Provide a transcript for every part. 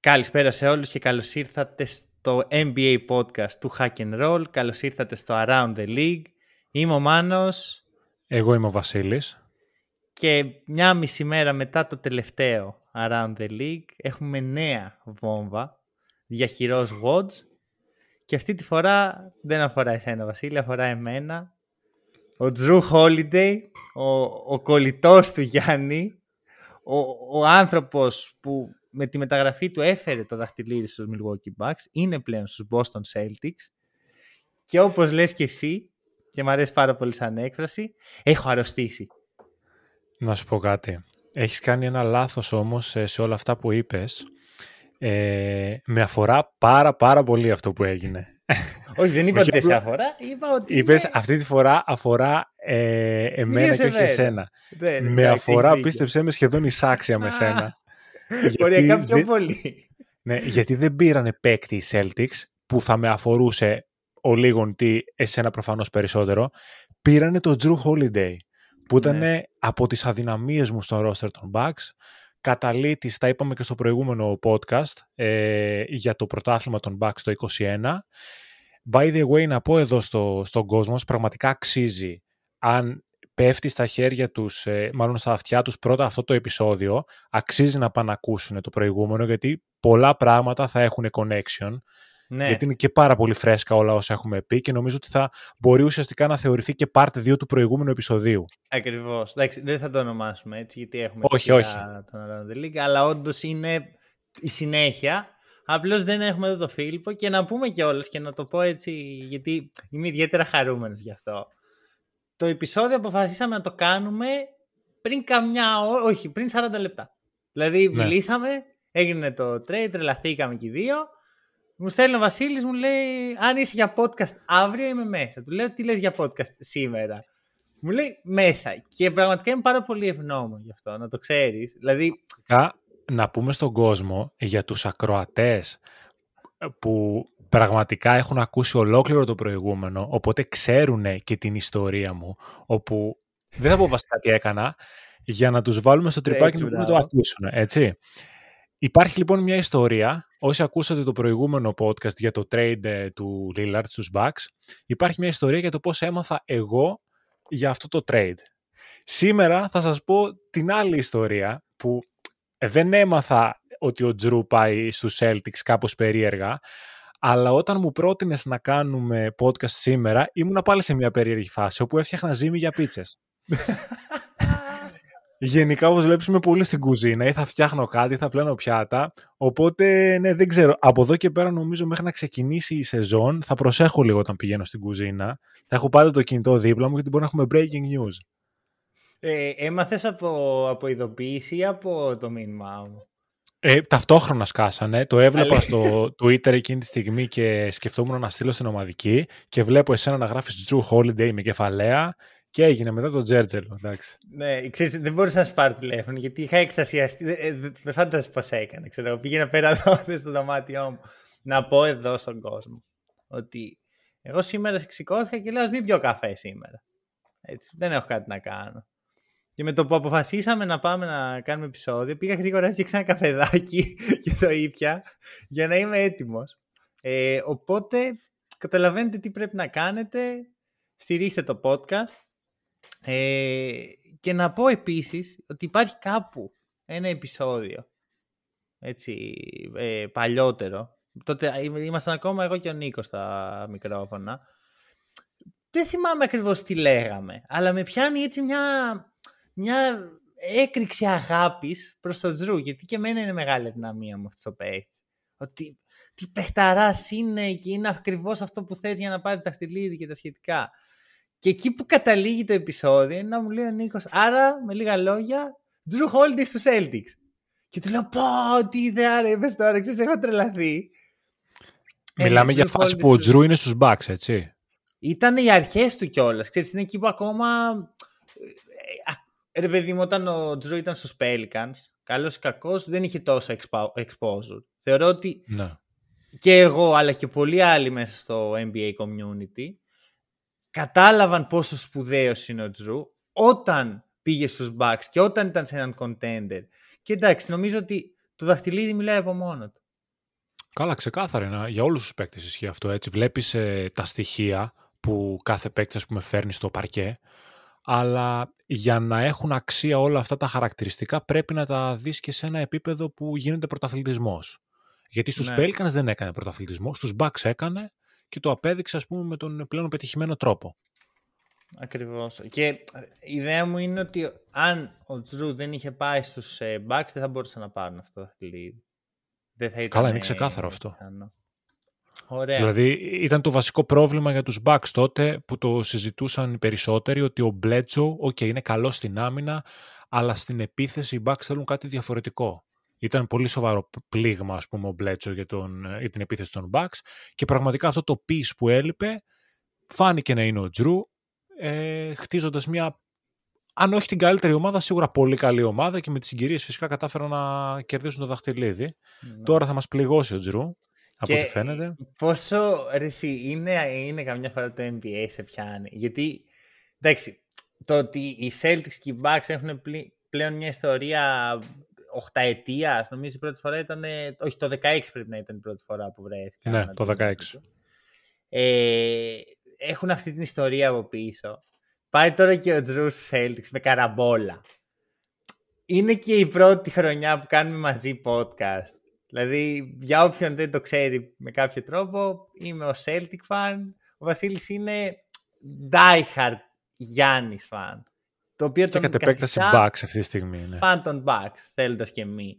Καλησπέρα σε όλους και καλώς ήρθατε στο NBA podcast του Hack and Roll. Καλώς ήρθατε στο Around the League. Είμαι ο Μάνος. Εγώ είμαι ο Βασίλης. Και μια μισή μέρα μετά το τελευταίο Around the League έχουμε νέα βόμβα διαχειρός Watch και αυτή τη φορά δεν αφορά εσένα Βασίλη, αφορά εμένα. Ο Drew Holiday, ο, ο κολλητός του Γιάννη, ο, ο άνθρωπος που με τη μεταγραφή του έφερε το δαχτυλίδι στους Milwaukee Bucks, είναι πλέον στους Boston Celtics και όπως λες και εσύ, και μου αρέσει πάρα πολύ σαν έκφραση, έχω αρρωστήσει. Να σου πω κάτι. Έχεις κάνει ένα λάθος όμως σε όλα αυτά που είπες. Ε, με αφορά πάρα πάρα πολύ αυτό που έγινε. Όχι, δεν είπα ότι δεν σε αφορά. Είπα ότι. Είπες αυτή τη φορά αφορά ε, εμένα και όχι εσένα. Ναι, με αφορά, πίστεψέ με, σχεδόν εισάξια με σένα. Οριακά πιο πολύ. Ναι, γιατί δεν πήρανε παίκτη οι Celtics που θα με αφορούσε ο λίγον τι εσένα προφανώς περισσότερο. Πήρανε τον Drew Holiday που ήταν Ναι. από τις αδυναμίες μου στον roster των Bucks. Καταλήτης, τα είπαμε και στο προηγούμενο podcast ε, για το πρωτάθλημα των Bucks το 21. By the way, να πω εδώ στο, στον κόσμο, μας, πραγματικά αξίζει αν πέφτει στα χέρια τους, ε, μάλλον στα αυτιά τους πρώτα αυτό το επεισόδιο, αξίζει να πάνε να ακούσουν το προηγούμενο, γιατί πολλά πράγματα θα έχουν connection, Ναι. γιατί είναι και πάρα πολύ φρέσκα όλα όσα έχουμε πει και νομίζω ότι θα μπορεί ουσιαστικά να θεωρηθεί και part 2 του προηγούμενου επεισοδίου. Ακριβώς. Δεν θα το ονομάσουμε έτσι, γιατί έχουμε Όχι, πια όχι. τον Around the League, αλλά όντως είναι η συνέχεια. Απλώς δεν έχουμε εδώ το Φίλιππο και να πούμε κιόλας και να το πω έτσι, γιατί είμαι ιδιαίτερα χαρούμενος γι' αυτό. Το επεισόδιο αποφασίσαμε να το κάνουμε πριν καμιά ώρα, όχι, πριν 40 λεπτά. Δηλαδή, Ναι. μιλήσαμε, έγινε το trade, τρελαθήκαμε και οι δύο. Μου στέλνει ο Βασίλης, μου λέει, αν είσαι για podcast αύριο είμαι μέσα. Του λέω, τι λες για podcast σήμερα; Μου λέει μέσα. Και πραγματικά είμαι πάρα πολύ ευγνώμων γι' αυτό, να το ξέρεις. Δηλαδή, Κα- να πούμε στον κόσμο για τους ακροατές που πραγματικά έχουν ακούσει ολόκληρο το προηγούμενο, οπότε ξέρουν και την ιστορία μου, όπου δεν θα πω βασικά τι έκανα, για να τους βάλουμε στο τρυπάκι Έτσι, να το μπράβο. ακούσουν, έτσι. Υπάρχει λοιπόν μια ιστορία, όσοι ακούσατε το προηγούμενο podcast για το trade ε, του Lillard στους Bucks, υπάρχει μια ιστορία για το πώς έμαθα εγώ για αυτό το trade. Σήμερα θα σας πω την άλλη ιστορία που ε, δεν έμαθα ότι ο Τζρου πάει στους Celtics κάπως περίεργα, αλλά όταν μου πρότεινες να κάνουμε podcast σήμερα, ήμουνα πάλι σε μια περίεργη φάση, όπου έφτιαχνα ζύμη για πίτσες. Γενικά, όπως βλέπεις, είμαι πολύ στην κουζίνα ή θα φτιάχνω κάτι, θα πλένω πιάτα. Οπότε, ναι, δεν ξέρω. Από εδώ και πέρα, νομίζω, μέχρι να ξεκινήσει η σεζόν, θα προσέχω λίγο όταν πηγαίνω στην κουζίνα. Θα έχω πάντα το κινητό δίπλα μου, γιατί μπορεί να έχουμε breaking news. ε, έμαθες από, από ειδοποίηση ή από το μήνυμά μου; Ε, ταυτόχρονα σκάσανε. Το έβλεπα Αλήθεια. στο Twitter εκείνη τη στιγμή και σκεφτόμουν να στείλω στην ομαδική και βλέπω εσένα να γράφεις Drew Holiday με κεφαλαία και έγινε μετά το Τζέρτζελο. Εντάξει. Ναι, ξέρεις, δεν μπορούσα να σε πάρω τηλέφωνο γιατί είχα εκστασιαστεί. Δεν ε, δε- δεν φαντάζεσαι πώς έκανε. Ξέρω, εγώ. πήγαινα πέρα εδώ στο δωμάτιό μου. Να πω εδώ στον κόσμο ότι εγώ σήμερα σηκώθηκα και λέω ας μην πιω καφέ σήμερα. Έτσι, δεν έχω κάτι να κάνω. Και με το που αποφασίσαμε να πάμε να κάνουμε επεισόδιο, πήγα γρήγορα και ένα καφεδάκι και το ήπια για να είμαι έτοιμος. Ε, οπότε καταλαβαίνετε τι πρέπει να κάνετε. Στηρίχτε το podcast. Ε, και να πω επίσης ότι υπάρχει κάπου ένα επεισόδιο έτσι ε, παλιότερο. Τότε ήμ- ήμασταν ακόμα εγώ και ο Νίκος στα μικρόφωνα. Δεν θυμάμαι ακριβώς τι λέγαμε, αλλά με πιάνει έτσι μια, μια έκρηξη αγάπης προς τον Τζρου, γιατί και εμένα είναι μεγάλη δυναμία μου αυτός ο παίκτης. Ότι τι παιχταράς είναι και είναι ακριβώς αυτό που θες για να πάρει τα χτυλίδι και τα σχετικά. Και εκεί που καταλήγει το επεισόδιο είναι να μου λέει ο Νίκος, άρα με λίγα λόγια, Drew Holiday στους Celtics. Και του λέω, πω, τι ιδέα ρε, είπες τώρα, ξέρεις, έχω τρελαθεί. Μιλάμε για φάση που ο Τζρου είναι στους Bucks, έτσι. Ήταν οι αρχές του κιόλας. Ξέρεις, είναι εκεί που ακόμα... Ε, ρε παιδί μου, όταν ο Τζρου ήταν στους Pelicans, καλός ή κακός, δεν είχε τόσο exposure. Θεωρώ ότι ναι. και εγώ, αλλά και πολλοί άλλοι μέσα στο NBA community, κατάλαβαν πόσο σπουδαίος είναι ο Τζρου όταν πήγε στους Bucks και όταν ήταν σε έναν contender. Και εντάξει, νομίζω ότι το δαχτυλίδι μιλάει από μόνο του. Καλά, ξεκάθαρα. Για όλους τους παίκτες ισχύει αυτό. Έτσι. Βλέπεις ε, τα στοιχεία που κάθε παίκτης πούμε, φέρνει στο παρκέ, αλλά για να έχουν αξία όλα αυτά τα χαρακτηριστικά πρέπει να τα δεις και σε ένα επίπεδο που γίνεται πρωταθλητισμός. Γιατί στους ναι. Pelicans δεν έκανε πρωταθλητισμό, στους Bucks έκανε και το απέδειξε ας πούμε με τον πλέον πετυχημένο τρόπο. Ακριβώς. Και ε, η ιδέα μου είναι ότι αν ο Τζρου δεν είχε πάει στους ε, Bucks δεν θα μπορούσε να πάρουν αυτό το Δεν θα ήταν Καλά, είναι ξεκάθαρο αυτό. Ωραία. Δηλαδή ήταν το βασικό πρόβλημα για τους Bucks τότε που το συζητούσαν οι περισσότεροι ότι ο Μπλέτσο, ok, είναι καλός στην άμυνα, αλλά στην επίθεση οι Bucks θέλουν κάτι διαφορετικό. Ήταν πολύ σοβαρό πλήγμα, ας πούμε, ο Μπλέτσο για, τον, για την επίθεση των Bucks και πραγματικά αυτό το piece που έλειπε φάνηκε να είναι ο Τζρου, ε, χτίζοντας μια, αν όχι την καλύτερη ομάδα, σίγουρα πολύ καλή ομάδα και με τις συγκυρίες φυσικά κατάφεραν να κερδίσουν το δαχτυλίδι. Ναι. Τώρα θα μας πληγώσει ο Τζρου, από ό,τι φαίνεται. Πόσο, ρε, είναι, είναι καμιά φορά το NBA σε πιάνει. Γιατί, εντάξει, το ότι οι Celtics και οι Bucks έχουν πλέον μια ιστορία οχταετίας. Νομίζω η πρώτη φορά ήταν. Όχι, το 16 πρέπει να ήταν η πρώτη φορά που βρέθηκαν. Ναι, το 16. Ε, έχουν αυτή την ιστορία από πίσω. Πάει τώρα και ο Τζρου Celtics με καραμπόλα. Είναι και η πρώτη χρονιά που κάνουμε μαζί podcast. Δηλαδή, για όποιον δεν το ξέρει με κάποιο τρόπο, είμαι ο Celtic fan. Ο Βασίλης είναι diehard Γιάννης fan. Το οποίο και κατ' επέκταση Bucks αυτή τη στιγμή. Ναι. Fan των Bucks, θέλοντας και μη.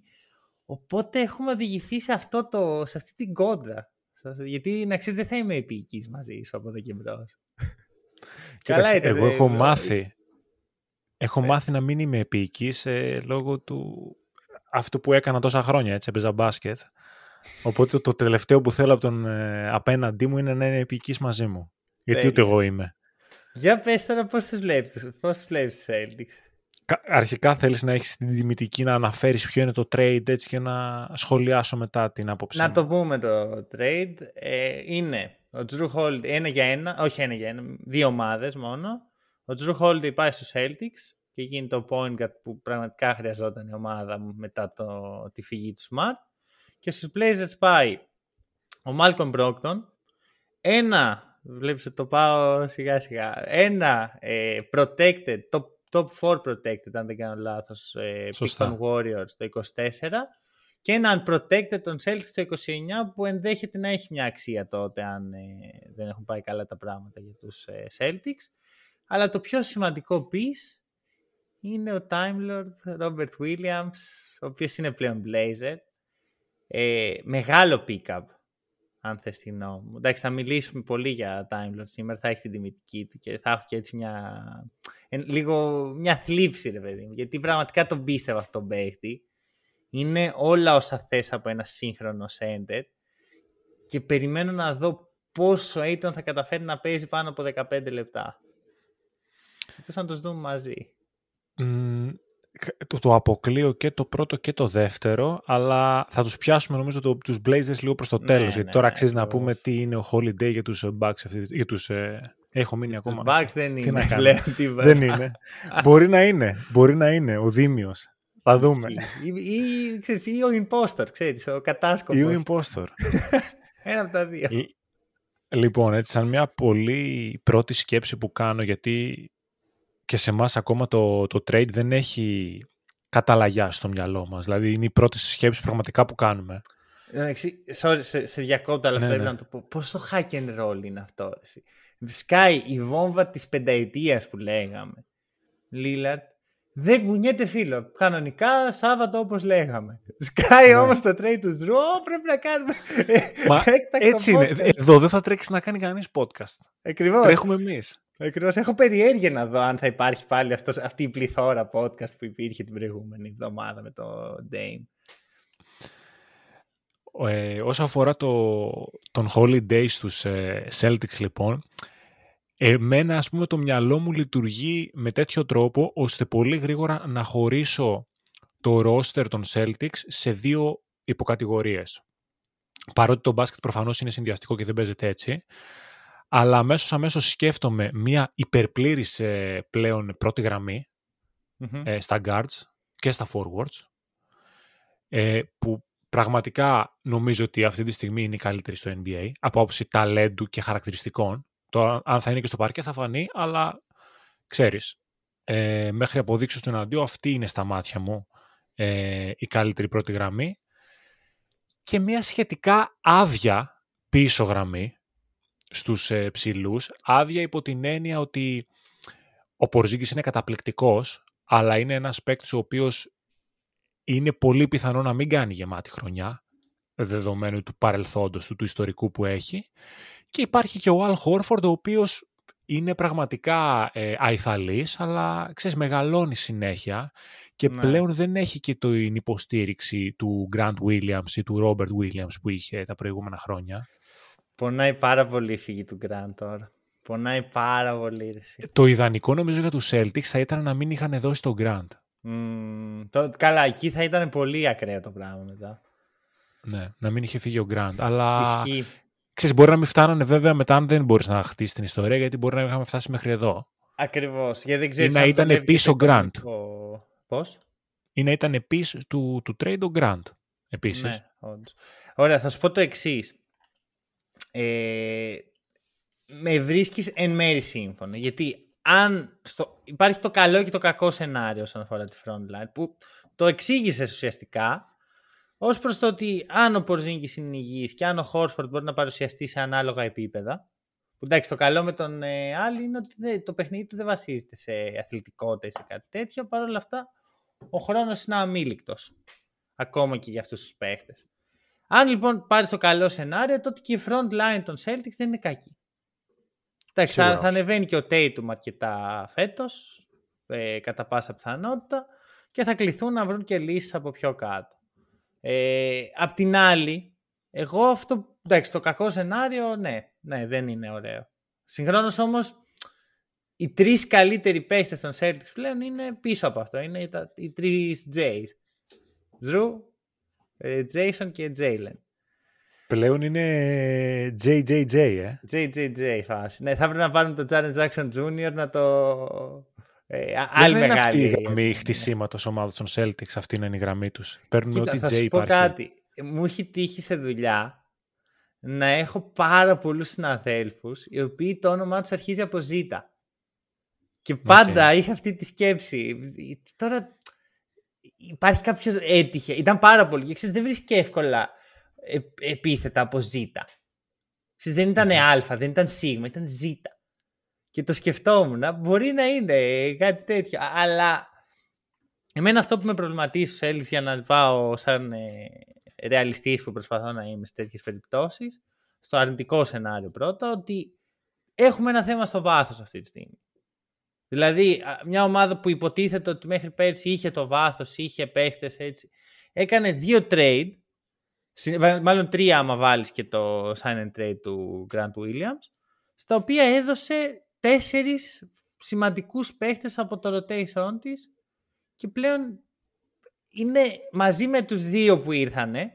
Οπότε έχουμε οδηγηθεί σε, αυτό το, σε αυτή την κόντρα. Γιατί να ξέρεις, δεν θα είμαι επίοικης μαζί σου από εδώ και μπρος. Καλά ήταν. Εγώ έχω μάθει. Έχω μάθει να μην είμαι επίοικης ε, λόγω του αυτό που έκανα τόσα χρόνια, έτσι, έπαιζα μπάσκετ. Οπότε το τελευταίο που θέλω από τον ε, απέναντί μου είναι να είναι επικής μαζί μου. Γιατί ούτε εγώ είμαι. Για πες τώρα πώς τους βλέπεις, πώς τους βλέπεις τους Celtics; Αρχικά θέλεις να έχεις την τιμητική να αναφέρεις ποιο είναι το trade έτσι και να σχολιάσω μετά την άποψη Να το πούμε το trade. Ε, είναι ο Drew Holiday ένα για ένα, όχι ένα για ένα, δύο ομάδες μόνο. Ο Drew Holiday πάει στους Celtics και γίνει το point guard που πραγματικά χρειαζόταν η ομάδα μου μετά το, τη φυγή του Smart. Και στους Blazers πάει ο Malcolm Brockton, ένα, βλέπεις το πάω σιγά σιγά, ένα ε, protected, top, top 4 protected αν δεν κάνω λάθος, ε, των Warriors το 24 και ένα unprotected των Celtics το 29 που ενδέχεται να έχει μια αξία τότε αν ε, δεν έχουν πάει καλά τα πράγματα για τους ε, Celtics. Αλλά το πιο σημαντικό piece είναι ο Time Lord Robert Williams, ο οποίος είναι πλέον Blazer. Ε, μεγάλο pick-up, αν θες τη γνώμη μου. Εντάξει, θα μιλήσουμε πολύ για Time Lord σήμερα, θα έχει την τιμητική του και θα έχω και έτσι μια, λίγο μια θλίψη, ρε παιδί μου, γιατί πραγματικά τον πίστευα αυτόν τον παίχτη. Είναι όλα όσα θες από ένα σύγχρονο center και περιμένω να δω πόσο Aiton θα καταφέρει να παίζει πάνω από 15 λεπτά. Εκτός να τους δούμε μαζί το, το αποκλείω και το πρώτο και το δεύτερο, αλλά θα τους πιάσουμε νομίζω το, τους Blazers λίγο προς το ναι, τέλος, γιατί ναι, τώρα ναι, αξίζει να πούμε τι είναι ο Holiday για τους Bucks, αυτή, για τους, ε, έχω μείνει ακόμα. Τους Bucks δεν είναι, πλέον, δεν είναι. μπορεί να είναι, μπορεί να είναι, ο Δήμιος. Θα δούμε. Ή, ή, ξέρεις, ή ο impostor, ξέρεις, ο κατάσκοπος. Ή ο impostor. Ένα από τα δύο. Λοιπόν, έτσι, σαν μια πολύ πρώτη σκέψη που κάνω, γιατί και σε εμάς ακόμα το, το trade δεν έχει καταλαγιά στο μυαλό μας. Δηλαδή είναι η πρώτη σκέψη πραγματικά που κάνουμε. Sorry, σε, σε διακόπτω, αλλά ναι, πρέπει ναι. να το πω. Πόσο hack and roll είναι αυτό. Εσύ; Σκάει η βόμβα της πενταετίας που λέγαμε. Λίλαρτ δεν κουνιέται φίλο. Κανονικά Σάββατο όπως λέγαμε. Σκάει ναι. όμως το trade του Drew. πρέπει να κάνουμε. Μα έτσι είναι. Εδώ δεν θα τρέξει να κάνει κανείς podcast. Ακριβώς. Τρέχουμε εμείς. Ακριβώς. Έχω περιέργεια να δω αν θα υπάρχει πάλι αυτός, αυτή η πληθώρα podcast που υπήρχε την προηγούμενη εβδομάδα με το Dame. ε, όσο αφορά το, τον holiday στους ε, Celtics λοιπόν, εμένα ας πούμε το μυαλό μου λειτουργεί με τέτοιο τρόπο ώστε πολύ γρήγορα να χωρίσω το roster των Celtics σε δύο υποκατηγορίες. Παρότι το μπάσκετ προφανώς είναι συνδυαστικό και δεν παίζεται έτσι, αλλά αμέσως αμέσως σκέφτομαι μια υπερπλήρης ε, πλέον πρώτη ε, στα guards και στα forwards, ε, που πραγματικά νομίζω ότι αυτή τη στιγμή είναι η καλύτερη στο NBA, από άποψη ταλέντου και χαρακτηριστικών. Το αν θα είναι και στο παρκέ θα φανεί, αλλά ξέρεις, ε, μέχρι αποδείξεις του εναντίου αυτή είναι στα μάτια μου ε, η καλύτερη πρώτη γραμμή και μια σχετικά άδεια πίσω γραμμή στους ε, ψηλούς, άδεια υπό την έννοια ότι ο Πορζίγκης είναι καταπληκτικός, αλλά είναι ένας παίκτης ο οποίος είναι πολύ πιθανό να μην κάνει γεμάτη χρονιά, δεδομένου του παρελθόντος του, του ιστορικού που έχει. Και υπάρχει και ο Αλ Χόρφορντ, ο οποίος είναι πραγματικά ε, αϊθαλής, αλλά ξέρεις, μεγαλώνει συνέχεια και ναι. πλέον δεν έχει και την υποστήριξη του Grant Williams ή του Robert Williams που είχε τα προηγούμενα χρόνια. Πονάει πάρα πολύ η φύγη του Grant τώρα. Πονάει πάρα πολύ. Το ιδανικό νομίζω για τους Celtics θα ήταν να μην είχαν δώσει τον Grant. Mm, το, καλά, εκεί θα ήταν πολύ ακραίο το πράγμα μετά. Ναι, να μην είχε φύγει ο Grant. Αλλά Ισχύει. Ξέρεις, μπορεί να μην φτάνανε βέβαια μετά αν δεν μπορείς να χτίσεις την ιστορία, γιατί μπορεί να είχαμε φτάσει μέχρι εδώ. Ακριβώς. Γιατί δεν ξέρεις. Ή να ήταν πίσω ο Grant. Πώς; Ή να ήταν πίσω του, του trade ο Grant. Επίσης. Ναι, Ωραία, θα σου πω το εξής. Ε, με βρίσκεις εν μέρη σύμφωνο. Γιατί αν στο, υπάρχει το καλό και το κακό σενάριο όσον αφορά τη frontline, που το εξήγησες ουσιαστικά, ως προς το ότι αν ο Πορζίνκη είναι υγιής και αν ο Χόρφορντ μπορεί να παρουσιαστεί σε ανάλογα επίπεδα. Που εντάξει, το καλό με τον ε, άλλο είναι ότι το παιχνίδι του δεν βασίζεται σε αθλητικότητα ή σε κάτι τέτοιο. Παρ' όλα αυτά, ο χρόνος είναι αμήλικτος. Ακόμα και για αυτούς τους παίχτες. Αν λοιπόν πάρεις το καλό σενάριο, τότε και η front line των Celtics δεν είναι κακή. Εντάξει, θα, θα ανεβαίνει και ο Tatum αρκετά φέτος, ε, κατά πάσα πιθανότητα, και θα κληθούν να βρουν και λύσεις από πιο κάτω. Ε, απ' την άλλη, εγώ αυτό, εντάξει, το κακό σενάριο, ναι, ναι, δεν είναι ωραίο. Συγχρόνως όμως, οι τρεις καλύτεροι παίχτες των Celtics πλέον είναι πίσω από αυτό. Είναι οι, οι τρεις Jays. Drew, ε, Jason και Jalen. Πλέον είναι JJJ, ε. JJJ φάση. Ναι, θα πρέπει να πάρουν τον Jaren Jackson Jr. να το... Ε, άλλη δεν είναι αυτή η γραμμή χτισήματος ομάδα των Celtics, αυτή είναι η γραμμή τους. Παίρνουν Κοίτα, ό,τι J υπάρχει. Πω κάτι. Μου έχει τύχει σε δουλειά να έχω πάρα πολλούς συναδέλφους οι οποίοι το όνομά τους αρχίζει από Z. Και πάντα okay. είχα αυτή τη σκέψη. Τώρα υπάρχει κάποιος έτυχε. Ήταν πάρα πολύ. Και ξέρεις, δεν βρίσκει εύκολα ε, επίθετα από Z. δεν ήταν Α, δεν ήταν Σ, ήταν Z. Και το σκεφτόμουν. Μπορεί να είναι κάτι τέτοιο. Αλλά εμένα αυτό που με προβληματίζει στους Έλληνες για να πάω σαν ε, ρεαλιστής που προσπαθώ να είμαι σε τέτοιες περιπτώσεις, στο αρνητικό σενάριο πρώτα, ότι έχουμε ένα θέμα στο βάθος αυτή τη στιγμή. Δηλαδή, μια ομάδα που υποτίθεται ότι μέχρι πέρσι είχε το βάθος, είχε παίχτες έτσι, έκανε δύο trade μάλλον τρία άμα βάλεις και το sign and trade του Grant Williams, στα οποία έδωσε τέσσερις σημαντικούς παίχτες από το rotation της και πλέον είναι μαζί με τους δύο που ήρθανε,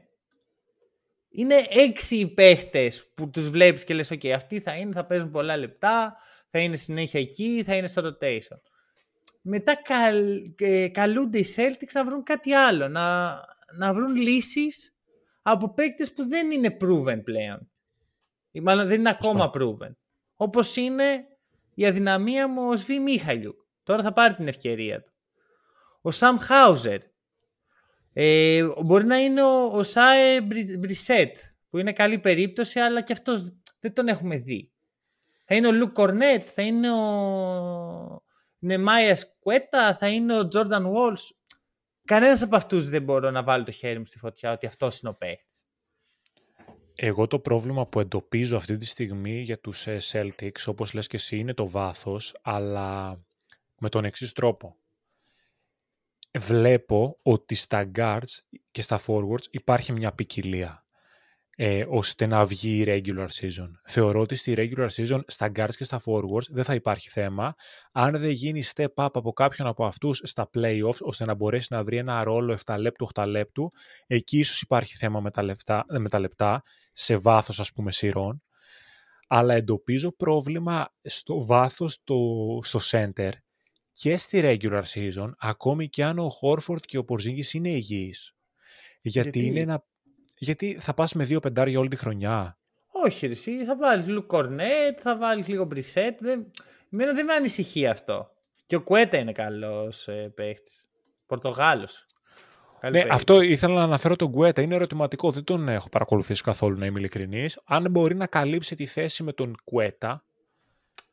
είναι έξι οι παίχτες που τους βλέπεις και λες ok, αυτοί θα είναι, θα παίζουν πολλά λεπτά, θα είναι συνέχεια εκεί, θα είναι στο rotation. Μετά καλ, ε, καλούνται οι Celtics να βρουν κάτι άλλο, να, να βρουν λύσεις από παίκτες που δεν είναι proven πλέον. Ή μάλλον δεν είναι ακόμα proven. Όπως είναι η αδυναμία μου ο Σβή Μίχαλιουκ. Τώρα θα πάρει την ευκαιρία του. Ο Σαμ Χάουζερ. Ε, μπορεί να είναι ο, ο Σάε Μπρισέτ που είναι καλή περίπτωση αλλά και αυτός δεν τον έχουμε δει. Θα είναι ο Λουκ Κορνέτ, θα είναι ο Νεμάια Σκουέτα, θα είναι ο Τζόρνταν Βόλς. Κανένας από αυτούς δεν μπορώ να βάλω το χέρι μου στη φωτιά ότι αυτός είναι ο παίχτη. Εγώ το πρόβλημα που εντοπίζω αυτή τη στιγμή για τους ε, Celtics, όπως λες και εσύ, είναι το βάθος, αλλά με τον εξής τρόπο. Βλέπω ότι στα guards και στα forwards υπάρχει μια ποικιλία. Ε, ώστε να βγει η regular season. Θεωρώ ότι στη regular season, στα guards και στα forwards δεν θα υπάρχει θέμα. Αν δεν γίνει step up από κάποιον από αυτούς στα playoffs, ώστε να μπορέσει να βρει ένα ρόλο 7 λεπτού, 8 λεπτού, εκεί ίσως υπάρχει θέμα με τα, λεπτά, με τα λεπτά, σε βάθος ας πούμε σειρών. Αλλά εντοπίζω πρόβλημα στο βάθος το, στο center και στη regular season, ακόμη και αν ο Horford και ο Porzingis είναι υγιείς. Γιατί, Γιατί; είναι ένα γιατί θα πας με δύο πεντάρια όλη τη χρονιά; Όχι, εσύ θα βάλεις λίγο κορνέτ, θα βάλεις λίγο μπρισέτ. Δεν... Εμένα δεν με ανησυχεί αυτό. Και ο Κουέτα είναι καλός ε, παίχτης. Πορτογάλος. Ναι, αυτό ήθελα να αναφέρω τον Κουέτα. Είναι ερωτηματικό. Δεν τον έχω παρακολουθήσει καθόλου, να είμαι ειλικρινής. Αν μπορεί να καλύψει τη θέση με τον Κουέτα.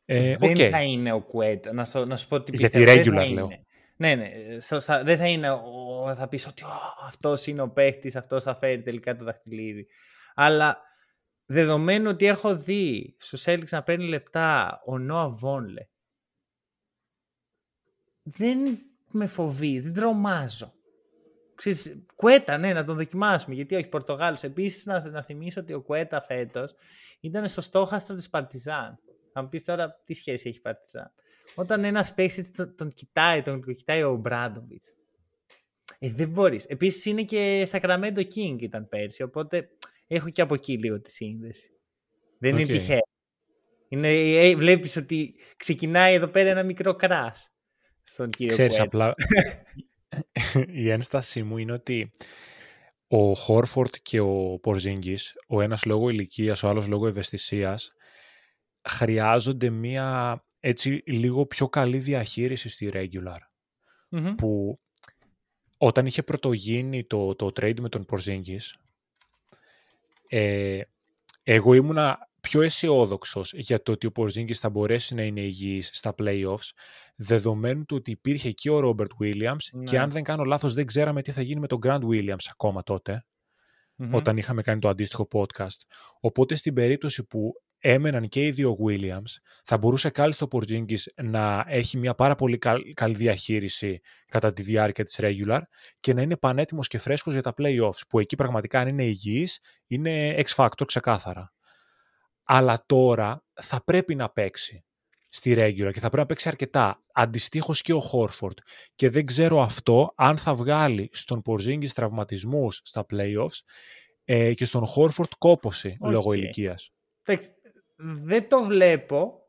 Ε, δεν okay. θα είναι ο Κουέτα. Να, σου, να σου πω τι πιστεύω. Γιατί regular λέω. Ναι, ναι. δεν θα είναι. θα πεις ότι αυτός είναι ο παίχτης, αυτός θα φέρει τελικά το δαχτυλίδι. Αλλά δεδομένου ότι έχω δει στου Έλξ να παίρνει λεπτά ο Νόα Βόνλε. Δεν με φοβεί, δεν τρομάζω. Ξέρεις, Κουέτα, ναι, να τον δοκιμάσουμε. Γιατί όχι, Πορτογάλος. Επίσης, να, να θυμίσω ότι ο Κουέτα φέτος ήταν στο στόχαστρο της Παρτιζάν. Θα μου πεις τώρα τι σχέση έχει η Παρτιζάν όταν ένας παίχτη τον, τον, κοιτάει, τον κοιτάει ο Μπράντοβιτς. Ε, δεν μπορείς. Επίσης είναι και Sacramento King ήταν πέρσι, οπότε έχω και από εκεί λίγο τη σύνδεση. Δεν είναι τυχαίο. Είναι, ε, βλέπεις ότι ξεκινάει εδώ πέρα ένα μικρό κράς στον κύριο Ξέρεις, απλά η ένστασή μου είναι ότι ο Χόρφορτ και ο Πορζίνγκης, ο ένας λόγω ηλικίας, ο άλλος λόγω ευαισθησίας, χρειάζονται μία έτσι λίγο πιο καλή διαχείριση στη regular. Που όταν είχε πρωτογίνει το, το trade με τον Porzingis, ε, εγώ ήμουνα πιο αισιόδοξος για το ότι ο Porzingis θα μπορέσει να είναι υγιής στα playoffs, δεδομένου του ότι υπήρχε και ο Robert Williams και ναι. αν δεν κάνω λάθος δεν ξέραμε τι θα γίνει με τον Grant Williams ακόμα όταν είχαμε κάνει το αντίστοιχο podcast. Οπότε στην περίπτωση που έμεναν και οι δύο Williams, θα μπορούσε κάλλιστα ο Πορτζίνγκης να έχει μια πάρα πολύ καλή διαχείριση κατά τη διάρκεια της regular και να είναι πανέτοιμος και φρέσκος για τα playoffs, που εκεί πραγματικά αν είναι υγιής, είναι X-Factor ξεκάθαρα. Αλλά τώρα θα πρέπει να παίξει στη regular και θα πρέπει να παίξει αρκετά. Αντιστοίχως και ο Χόρφορντ. Και δεν ξέρω αυτό αν θα βγάλει στον Πορζίνγκης τραυματισμούς στα playoffs ε, και στον Χόρφορντ κόπωση okay. λόγω ηλικίας δεν το βλέπω,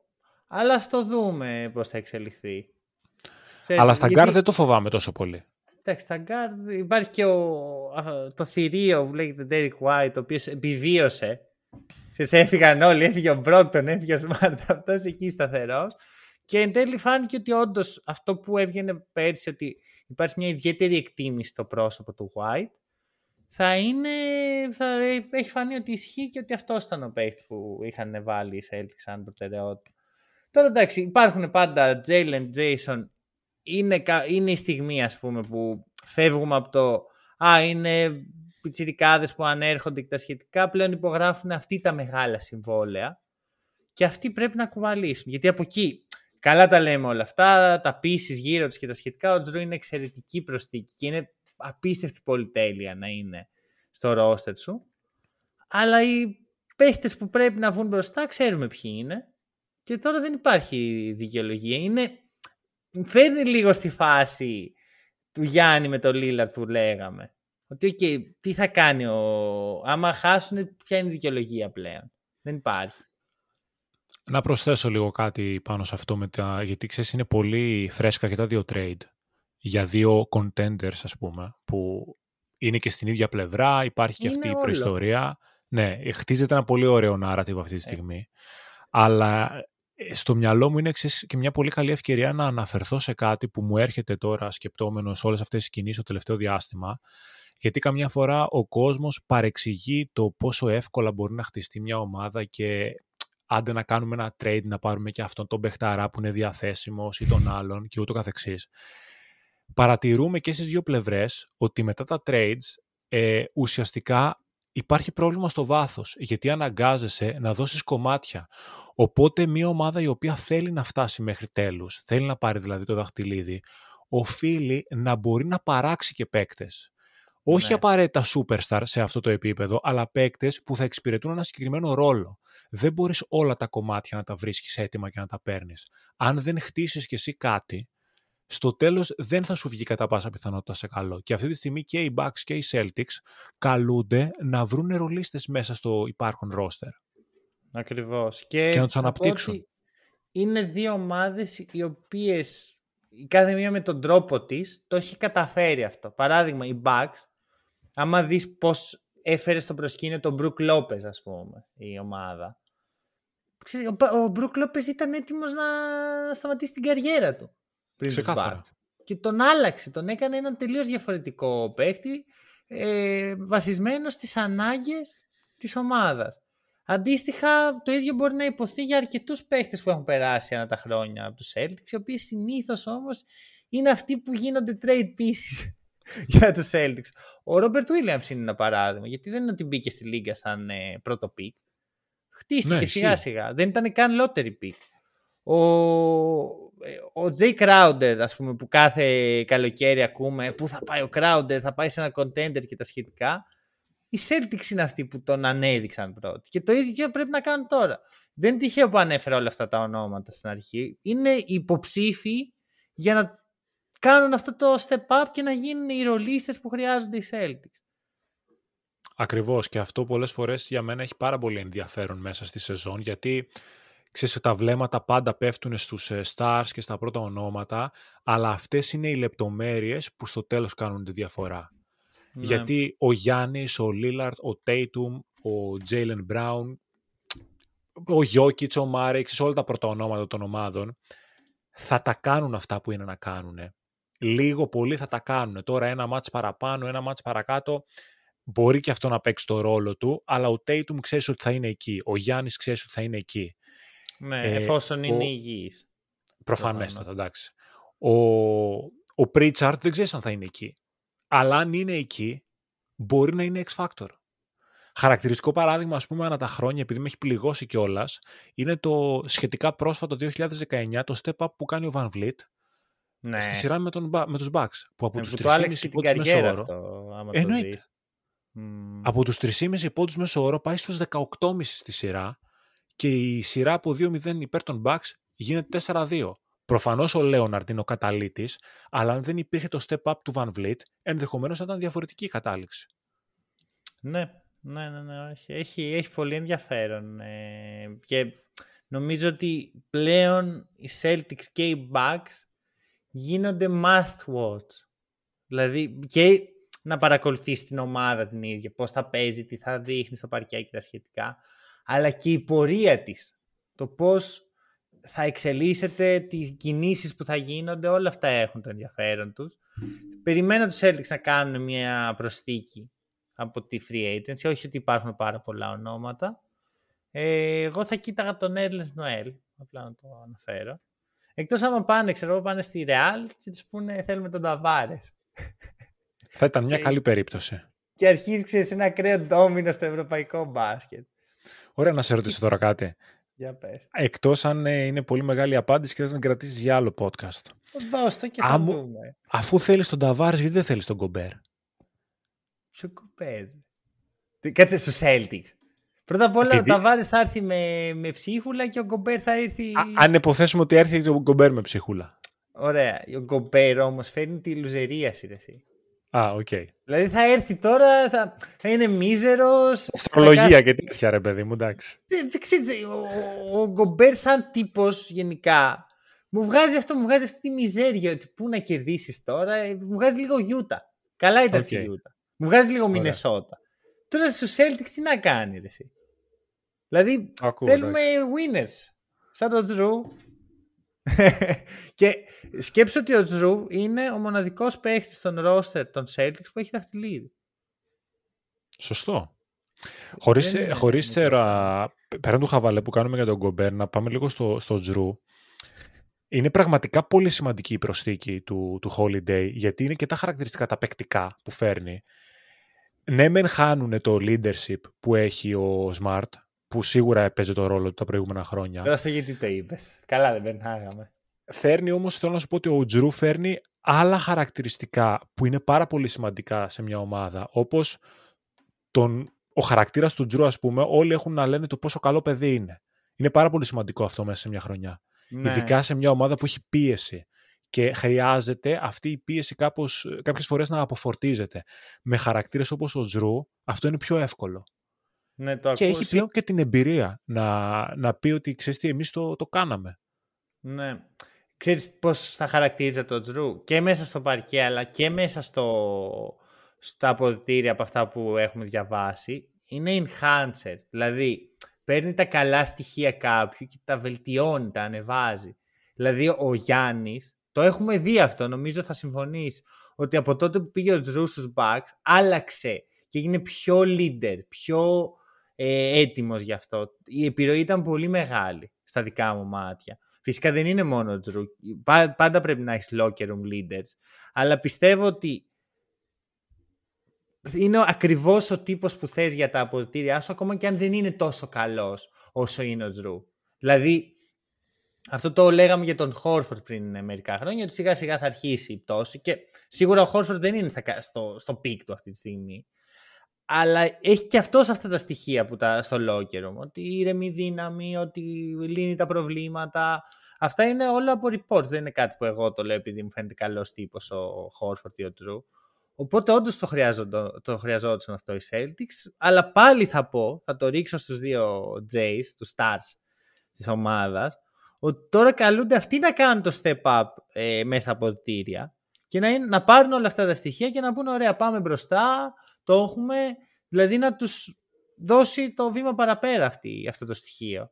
αλλά θα δούμε πώς θα εξελιχθεί. αλλά στα γιατί... δεν το φοβάμαι τόσο πολύ. Εντάξει, στα γκάρ υπάρχει και ο, το θηρίο που λέγεται Derek White, ο οποίος επιβίωσε. Σε έφυγαν όλοι, έφυγε ο Μπρόγκντον, έφυγε ο Σμαρτ, αυτός εκεί σταθερός. Και εν τέλει φάνηκε ότι όντως αυτό που έβγαινε πέρσι, ότι υπάρχει μια ιδιαίτερη εκτίμηση στο πρόσωπο του White θα είναι, θα έχει φανεί ότι ισχύει και ότι αυτός ήταν ο παίχτη που είχαν βάλει οι Celtics σαν προτεραιότητα. Τώρα εντάξει, υπάρχουν πάντα Jalen, Jason, είναι, είναι η στιγμή ας πούμε που φεύγουμε από το «Α, είναι πιτσιρικάδες που ανέρχονται και τα σχετικά», πλέον υπογράφουν αυτοί τα μεγάλα συμβόλαια και αυτοί πρέπει να κουβαλήσουν. Γιατί από εκεί, καλά τα λέμε όλα αυτά, τα πίσει γύρω τους και τα σχετικά, ο Τζρου είναι εξαιρετική προσθήκη και είναι απίστευτη πολυτέλεια να είναι στο ρόστερ σου. Αλλά οι παίχτες που πρέπει να βγουν μπροστά ξέρουμε ποιοι είναι. Και τώρα δεν υπάρχει δικαιολογία. Είναι... Φέρνει λίγο στη φάση του Γιάννη με το Λίλαρτ που λέγαμε. Ότι okay, τι θα κάνει ο... Άμα χάσουν, ποια είναι η δικαιολογία πλέον. Δεν υπάρχει. Να προσθέσω λίγο κάτι πάνω σε αυτό, με τα... γιατί ξέρεις είναι πολύ φρέσκα και τα δύο trade για δύο contenders, ας πούμε, που είναι και στην ίδια πλευρά, υπάρχει και αυτή η προϊστορία. Ναι, χτίζεται ένα πολύ ωραίο narrative αυτή τη ε. στιγμή. Αλλά ε, στο μυαλό μου είναι και μια πολύ καλή ευκαιρία να αναφερθώ σε κάτι που μου έρχεται τώρα σκεπτόμενος όλες αυτές τις κινήσεις το τελευταίο διάστημα, γιατί καμιά φορά ο κόσμος παρεξηγεί το πόσο εύκολα μπορεί να χτιστεί μια ομάδα και άντε να κάνουμε ένα trade, να πάρουμε και αυτόν τον παιχταρά που είναι διαθέσιμος ή τον άλλον και ούτω καθεξής παρατηρούμε και στις δύο πλευρές ότι μετά τα trades ε, ουσιαστικά υπάρχει πρόβλημα στο βάθος, γιατί αναγκάζεσαι να δώσεις κομμάτια. Οπότε μια ομάδα η οποία θέλει να φτάσει μέχρι τέλους, θέλει να πάρει δηλαδή το δαχτυλίδι, οφείλει να μπορεί να παράξει και παίκτες. Όχι Ναι. απαραίτητα superstar σε αυτό το επίπεδο, αλλά παίκτες που θα εξυπηρετούν ένα συγκεκριμένο ρόλο. Δεν μπορείς όλα τα κομμάτια να τα βρίσκεις έτοιμα και να τα παίρνεις. Αν δεν χτίσεις κι εσύ κάτι, στο τέλος δεν θα σου βγει κατά πάσα πιθανότητα σε καλό. Και αυτή τη στιγμή και οι Bucks και οι Celtics καλούνται να βρουν ρολίστες μέσα στο υπάρχον roster. Ακριβώς. Και, Και να τους θα πω αναπτύξουν. ότι Είναι δύο ομάδες οι οποίες η κάθε μία με τον τρόπο της το έχει καταφέρει αυτό. Παράδειγμα, οι Bucks, άμα δεις πώς έφερε στο προσκήνιο τον Brook Lopez, ας πούμε, η ομάδα. Ξέρεις, ο, ο Brook Lopez ήταν έτοιμος να σταματήσει την καριέρα του. Πριν τους Ξεκάθαρα. Bucks. Και τον άλλαξε, τον έκανε έναν τελείως διαφορετικό παίχτη, ε, βασισμένο στις ανάγκες της ομάδας. Αντίστοιχα, το ίδιο μπορεί να υποθεί για αρκετούς παίχτες που έχουν περάσει ανά τα χρόνια από τους Celtics, οι οποίοι συνήθως όμως είναι αυτοί που γίνονται trade pieces για τους Celtics. Ο Robert Williams είναι ένα παράδειγμα, γιατί δεν είναι ότι μπήκε στη λίγα σαν ε, πρώτο pick. Χτίστηκε Ναι, ισχύει. σιγά σιγά. Δεν ήταν καν lottery pick. Ο, ε, ο Jay Crowder, ας πούμε, που κάθε καλοκαίρι ακούμε πού θα πάει ο Crowder, θα πάει σε ένα contender και τα σχετικά. Οι Celtics είναι αυτοί που τον ανέδειξαν πρώτοι. Και το ίδιο πρέπει να κάνουν τώρα. Δεν είναι τυχαίο που ανέφερα όλα αυτά τα ονόματα στην αρχή. Είναι υποψήφοι για να κάνουν αυτό το step up και να γίνουν οι ρολίστες που χρειάζονται οι Celtics. Ακριβώς και αυτό πολλές φορές για μένα έχει πάρα πολύ ενδιαφέρον μέσα στη σεζόν γιατί ξέρεις τα βλέμματα πάντα πέφτουν στους ε, stars και στα πρώτα ονόματα αλλά αυτές είναι οι λεπτομέρειες που στο τέλος κάνουν τη διαφορά. Ναι. Γιατί ο Γιάννης, ο Λίλαρτ, ο Τέιτουμ, ο Τζέιλεν Μπράουν, ο Γιώκητς, ο Μάρεξ, όλα τα πρώτα ονόματα των ομάδων θα τα κάνουν αυτά που είναι να κάνουν. Λίγο πολύ θα τα κάνουν. Τώρα ένα μάτς παραπάνω, ένα μάτς παρακάτω μπορεί και αυτό να παίξει το ρόλο του, αλλά ο Tatum ξέρεις ότι θα είναι εκεί. Ο Γιάννης ξέρεις ότι θα είναι εκεί. Ναι, ε, εφόσον ο- είναι υγιής. Προφανέστατα, εντάξει. Ο, ο Pritchard δεν ξέρεις αν θα είναι εκεί. Αλλά αν είναι εκεί, μπορεί να είναι X-Factor. Χαρακτηριστικό παράδειγμα, ας πούμε, ανά τα χρόνια, επειδή με έχει πληγώσει κιόλας, είναι το σχετικά πρόσφατο 2019, το step up που κάνει ο Van Vliet Ναι. στη σειρά με, τον, Ba- με τους Bucks. Που από Ναι, τους που το άλλαξε 3,5 και την πόντους μέσο καριέρα όρο, αυτό, άμα Εννοείται. το δεις. Μμμ. από τους 3,5 πόντους μέσο όρο πάει στους 18,5 στη σειρά και η σειρά από 2-0 υπέρ των Bucks γίνεται 4-2. Προφανώς ο Λέοναρντ είναι ο καταλήτης, αλλά αν δεν υπήρχε το step up του Van Vliet, ενδεχομένως θα ήταν διαφορετική η κατάληξη. Ναι, ναι, ναι, ναι έχει, έχει, έχει πολύ ενδιαφέρον. ε, και νομίζω ότι πλέον οι Celtics και οι Bucks γίνονται must watch. Δηλαδή και να παρακολουθείς την ομάδα την ίδια, πώς θα παίζει, τι θα δείχνει στο παρκιά και τα σχετικά, αλλά και η πορεία της. Το πώς θα εξελίσσεται, τι κινήσεις που θα γίνονται, όλα αυτά έχουν το ενδιαφέρον τους. Περιμένω τους Celtics να κάνουν μια προσθήκη από τη free agency, όχι ότι υπάρχουν πάρα πολλά ονόματα. Ε, εγώ θα κοίταγα τον Erlens Noel, απλά να το αναφέρω. Εκτός άμα πάνε, ξέρω εγώ, πάνε στη Real και τους πούνε θέλουμε τον Tavares. Θα ήταν μια Και- καλή περίπτωση. Και αρχίζει, ξέρεις, ένα ακραίο ντόμινο στο ευρωπαϊκό μπάσκετ. Ωραία να σε ρωτήσω τώρα κάτι. Για πες. Εκτός αν ε, είναι πολύ μεγάλη απάντηση και θες να την κρατήσεις για άλλο podcast. Δώσ' το και θα Άμμο- δούμε. Αφού θέλεις τον Ταβάρης, γιατί δεν θέλεις τον Κομπέρ; Ποιο κοπέρ. Τι- Κάτσε στους Celtics. Πρώτα απ' όλα Επειδή- ο Ταβάρης θα έρθει με, με ψίχουλα και ο Γκομπέρ θα έρθει... Α- Αν υποθέσουμε ότι έρθει τον Κομπέρ με ψυχούλα. Ωραία. Ο Γκομπέρ όμως φέρνει τη λουζερίαση, ρε εσύ. Α, οκ. Δηλαδή θα έρθει τώρα, θα, θα είναι μίζερος. Αστρολογία και τέτοια ρε παιδί μου, εντάξει. Δεν, δεν ξέρεις, ο, ο, ο Γκομπέρ σαν τύπος γενικά μου βγάζει αυτό, μου βγάζει αυτή τη μιζέρια ότι πού να κερδίσεις τώρα, ε, μου βγάζει λίγο Γιούτα. Καλά ήταν Οκ. στη Γιούτα. Μου βγάζει λίγο Ωραία. Μινεσότα. Τώρα στους Celtics τι να κάνει ρε εσύ; Δηλαδή Ακούω, θέλουμε winners. Σαν τον Jrue. και σκέψω ότι ο Τζρου είναι ο μοναδικός παίχτης στον roster των Celtics που έχει δαχτυλίδι. Σωστό. Χωρίς, Δεν είναι- χωρίς τώρα, πέραν του χαβαλέ που κάνουμε για τον Γκομπέρ, να πάμε λίγο στο, στο Τζρου. Είναι πραγματικά πολύ σημαντική η προσθήκη του, του Holiday, γιατί είναι και τα χαρακτηριστικά τα παικτικά που φέρνει. Ναι, μεν χάνουν το leadership που έχει ο Smart, που σίγουρα έπαιζε το ρόλο του τα προηγούμενα χρόνια. Τώρα στο γιατί το είπες. Καλά δεν περνάγαμε. Φέρνει όμως, θέλω να σου πω ότι ο Τζρου φέρνει άλλα χαρακτηριστικά που είναι πάρα πολύ σημαντικά σε μια ομάδα, όπως τον, ο χαρακτήρας του Τζρου, ας πούμε, όλοι έχουν να λένε το πόσο καλό παιδί είναι. Είναι πάρα πολύ σημαντικό αυτό μέσα σε μια χρονιά. Ναι. Ειδικά σε μια ομάδα που έχει πίεση και χρειάζεται αυτή η πίεση κάπως, κάποιες φορές να αποφορτίζεται. Με χαρακτήρες όπως ο Τζρου, αυτό είναι πιο εύκολο. Ναι, το και έχει πλέον και την εμπειρία να, να πει ότι ξέρεις τι, εμείς το, το κάναμε. Ναι. Ξέρεις πώς θα χαρακτήριζε το Τζρου; Και μέσα στο παρκέ αλλά και μέσα στο, στα αποδητήρια από αυτά που έχουμε διαβάσει είναι enhancer. Δηλαδή παίρνει τα καλά στοιχεία κάποιου και τα βελτιώνει, τα ανεβάζει. Δηλαδή ο Γιάννης, το έχουμε δει αυτό, νομίζω θα συμφωνείς, ότι από τότε που πήγε ο Τζρου στους Bucks άλλαξε και έγινε πιο leader, πιο ε, έτοιμος γι' αυτό. Η επιρροή ήταν πολύ μεγάλη στα δικά μου μάτια. Φυσικά δεν είναι μόνο ο Τζρου. Πάντα πρέπει να έχεις locker room leaders. Αλλά πιστεύω ότι είναι ακριβώς ο τύπος που θες για τα αποδητήριά σου, ακόμα και αν δεν είναι τόσο καλός όσο είναι ο Τζρου. Δηλαδή, αυτό το λέγαμε για τον Χόρφορντ πριν μερικά χρόνια, ότι σιγά σιγά θα αρχίσει η πτώση και σίγουρα ο Χόρφορντ δεν είναι στο, στο peak του αυτή τη στιγμή. Αλλά έχει και αυτός αυτά τα στοιχεία που τα, στο locker room. Ότι ήρεμη δύναμη, ότι λύνει τα προβλήματα. Αυτά είναι όλα από reports. Δεν είναι κάτι που εγώ το λέω επειδή μου φαίνεται καλός τύπος ο Χόρφορντ ή ο Jrue. Οπότε όντως το, το χρειαζόταν αυτό οι Celtics. Αλλά πάλι θα πω, θα το ρίξω στους δύο Jays, τους stars της ομάδας, ότι τώρα καλούνται αυτοί να κάνουν το step up ε, μέσα από κτίρια και να, είναι, να πάρουν όλα αυτά τα στοιχεία και να πούνε ωραία πάμε μπροστά, το έχουμε, δηλαδή να τους δώσει το βήμα παραπέρα αυτή, αυτό το στοιχείο.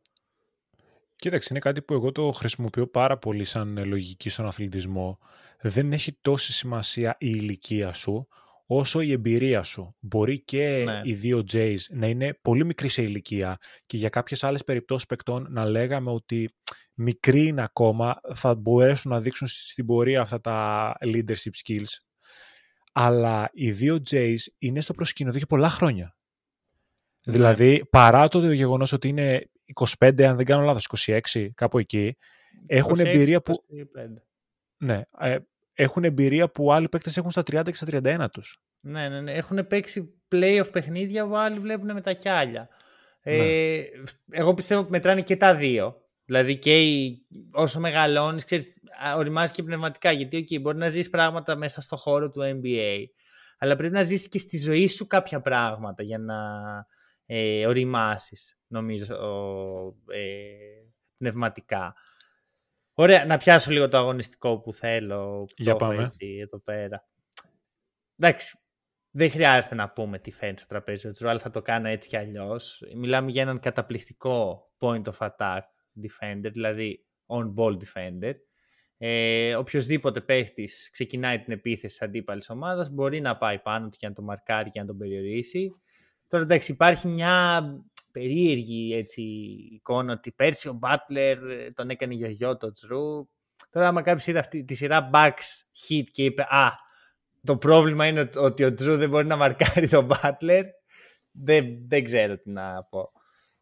Κοίταξε, είναι κάτι που εγώ το χρησιμοποιώ πάρα πολύ σαν λογική στον αθλητισμό. Δεν έχει τόση σημασία η ηλικία σου, όσο η εμπειρία σου. Μπορεί και ναι. οι δύο Jays να είναι πολύ μικροί σε ηλικία και για κάποιες άλλες περιπτώσεις παικτών να λέγαμε ότι μικροί είναι ακόμα, θα μπορέσουν να δείξουν στην πορεία αυτά τα leadership skills αλλά οι δύο Jays είναι στο προσκήνιο εδώ και πολλά χρόνια. Ναι. Δηλαδή, παρά το γεγονός ότι είναι 25, αν δεν κάνω λάθος, 26, κάπου εκεί, έχουν 26, εμπειρία που... 25. Ναι, ε, έχουν εμπειρία που άλλοι παίκτες έχουν στα 30 και στα 31 τους. Ναι, ναι, ναι. Έχουν παίξει playoff παιχνίδια που άλλοι βλέπουν με τα κιάλια. Ε, ναι. Ε, εγώ πιστεύω ότι μετράνε και τα δύο. Δηλαδή και όσο μεγαλώνεις, οριμάζεις και πνευματικά. Γιατί okay, μπορεί να ζεις πράγματα μέσα στο χώρο του NBA, αλλά πρέπει να ζήσεις και στη ζωή σου κάποια πράγματα για να ε, οριμάσεις, νομίζω, ε, πνευματικά. Ωραία, να πιάσω λίγο το αγωνιστικό που θέλω. Που για πάμε. Έτσι, εδώ πέρα. Εντάξει, δεν χρειάζεται να πούμε τι φαίνεται στο τραπέζι του αλλά θα το κάνω έτσι κι αλλιώς. Μιλάμε για έναν καταπληκτικό point of attack defender, δηλαδή on-ball defender. Ε, οποιοςδήποτε παίχτης ξεκινάει την επίθεση της αντίπαλης ομάδας μπορεί να πάει πάνω του και να το μαρκάρει και να τον περιορίσει. Τώρα εντάξει, υπάρχει μια περίεργη έτσι, εικόνα ότι πέρσι ο Butler τον έκανε για γιο το Τζρου. Τώρα, άμα κάποιος είδε αυτή τη σειρά backs hit και είπε Α, το πρόβλημα είναι ότι ο Τζρου δεν μπορεί να μαρκάρει τον Butler, δεν, δεν ξέρω τι να πω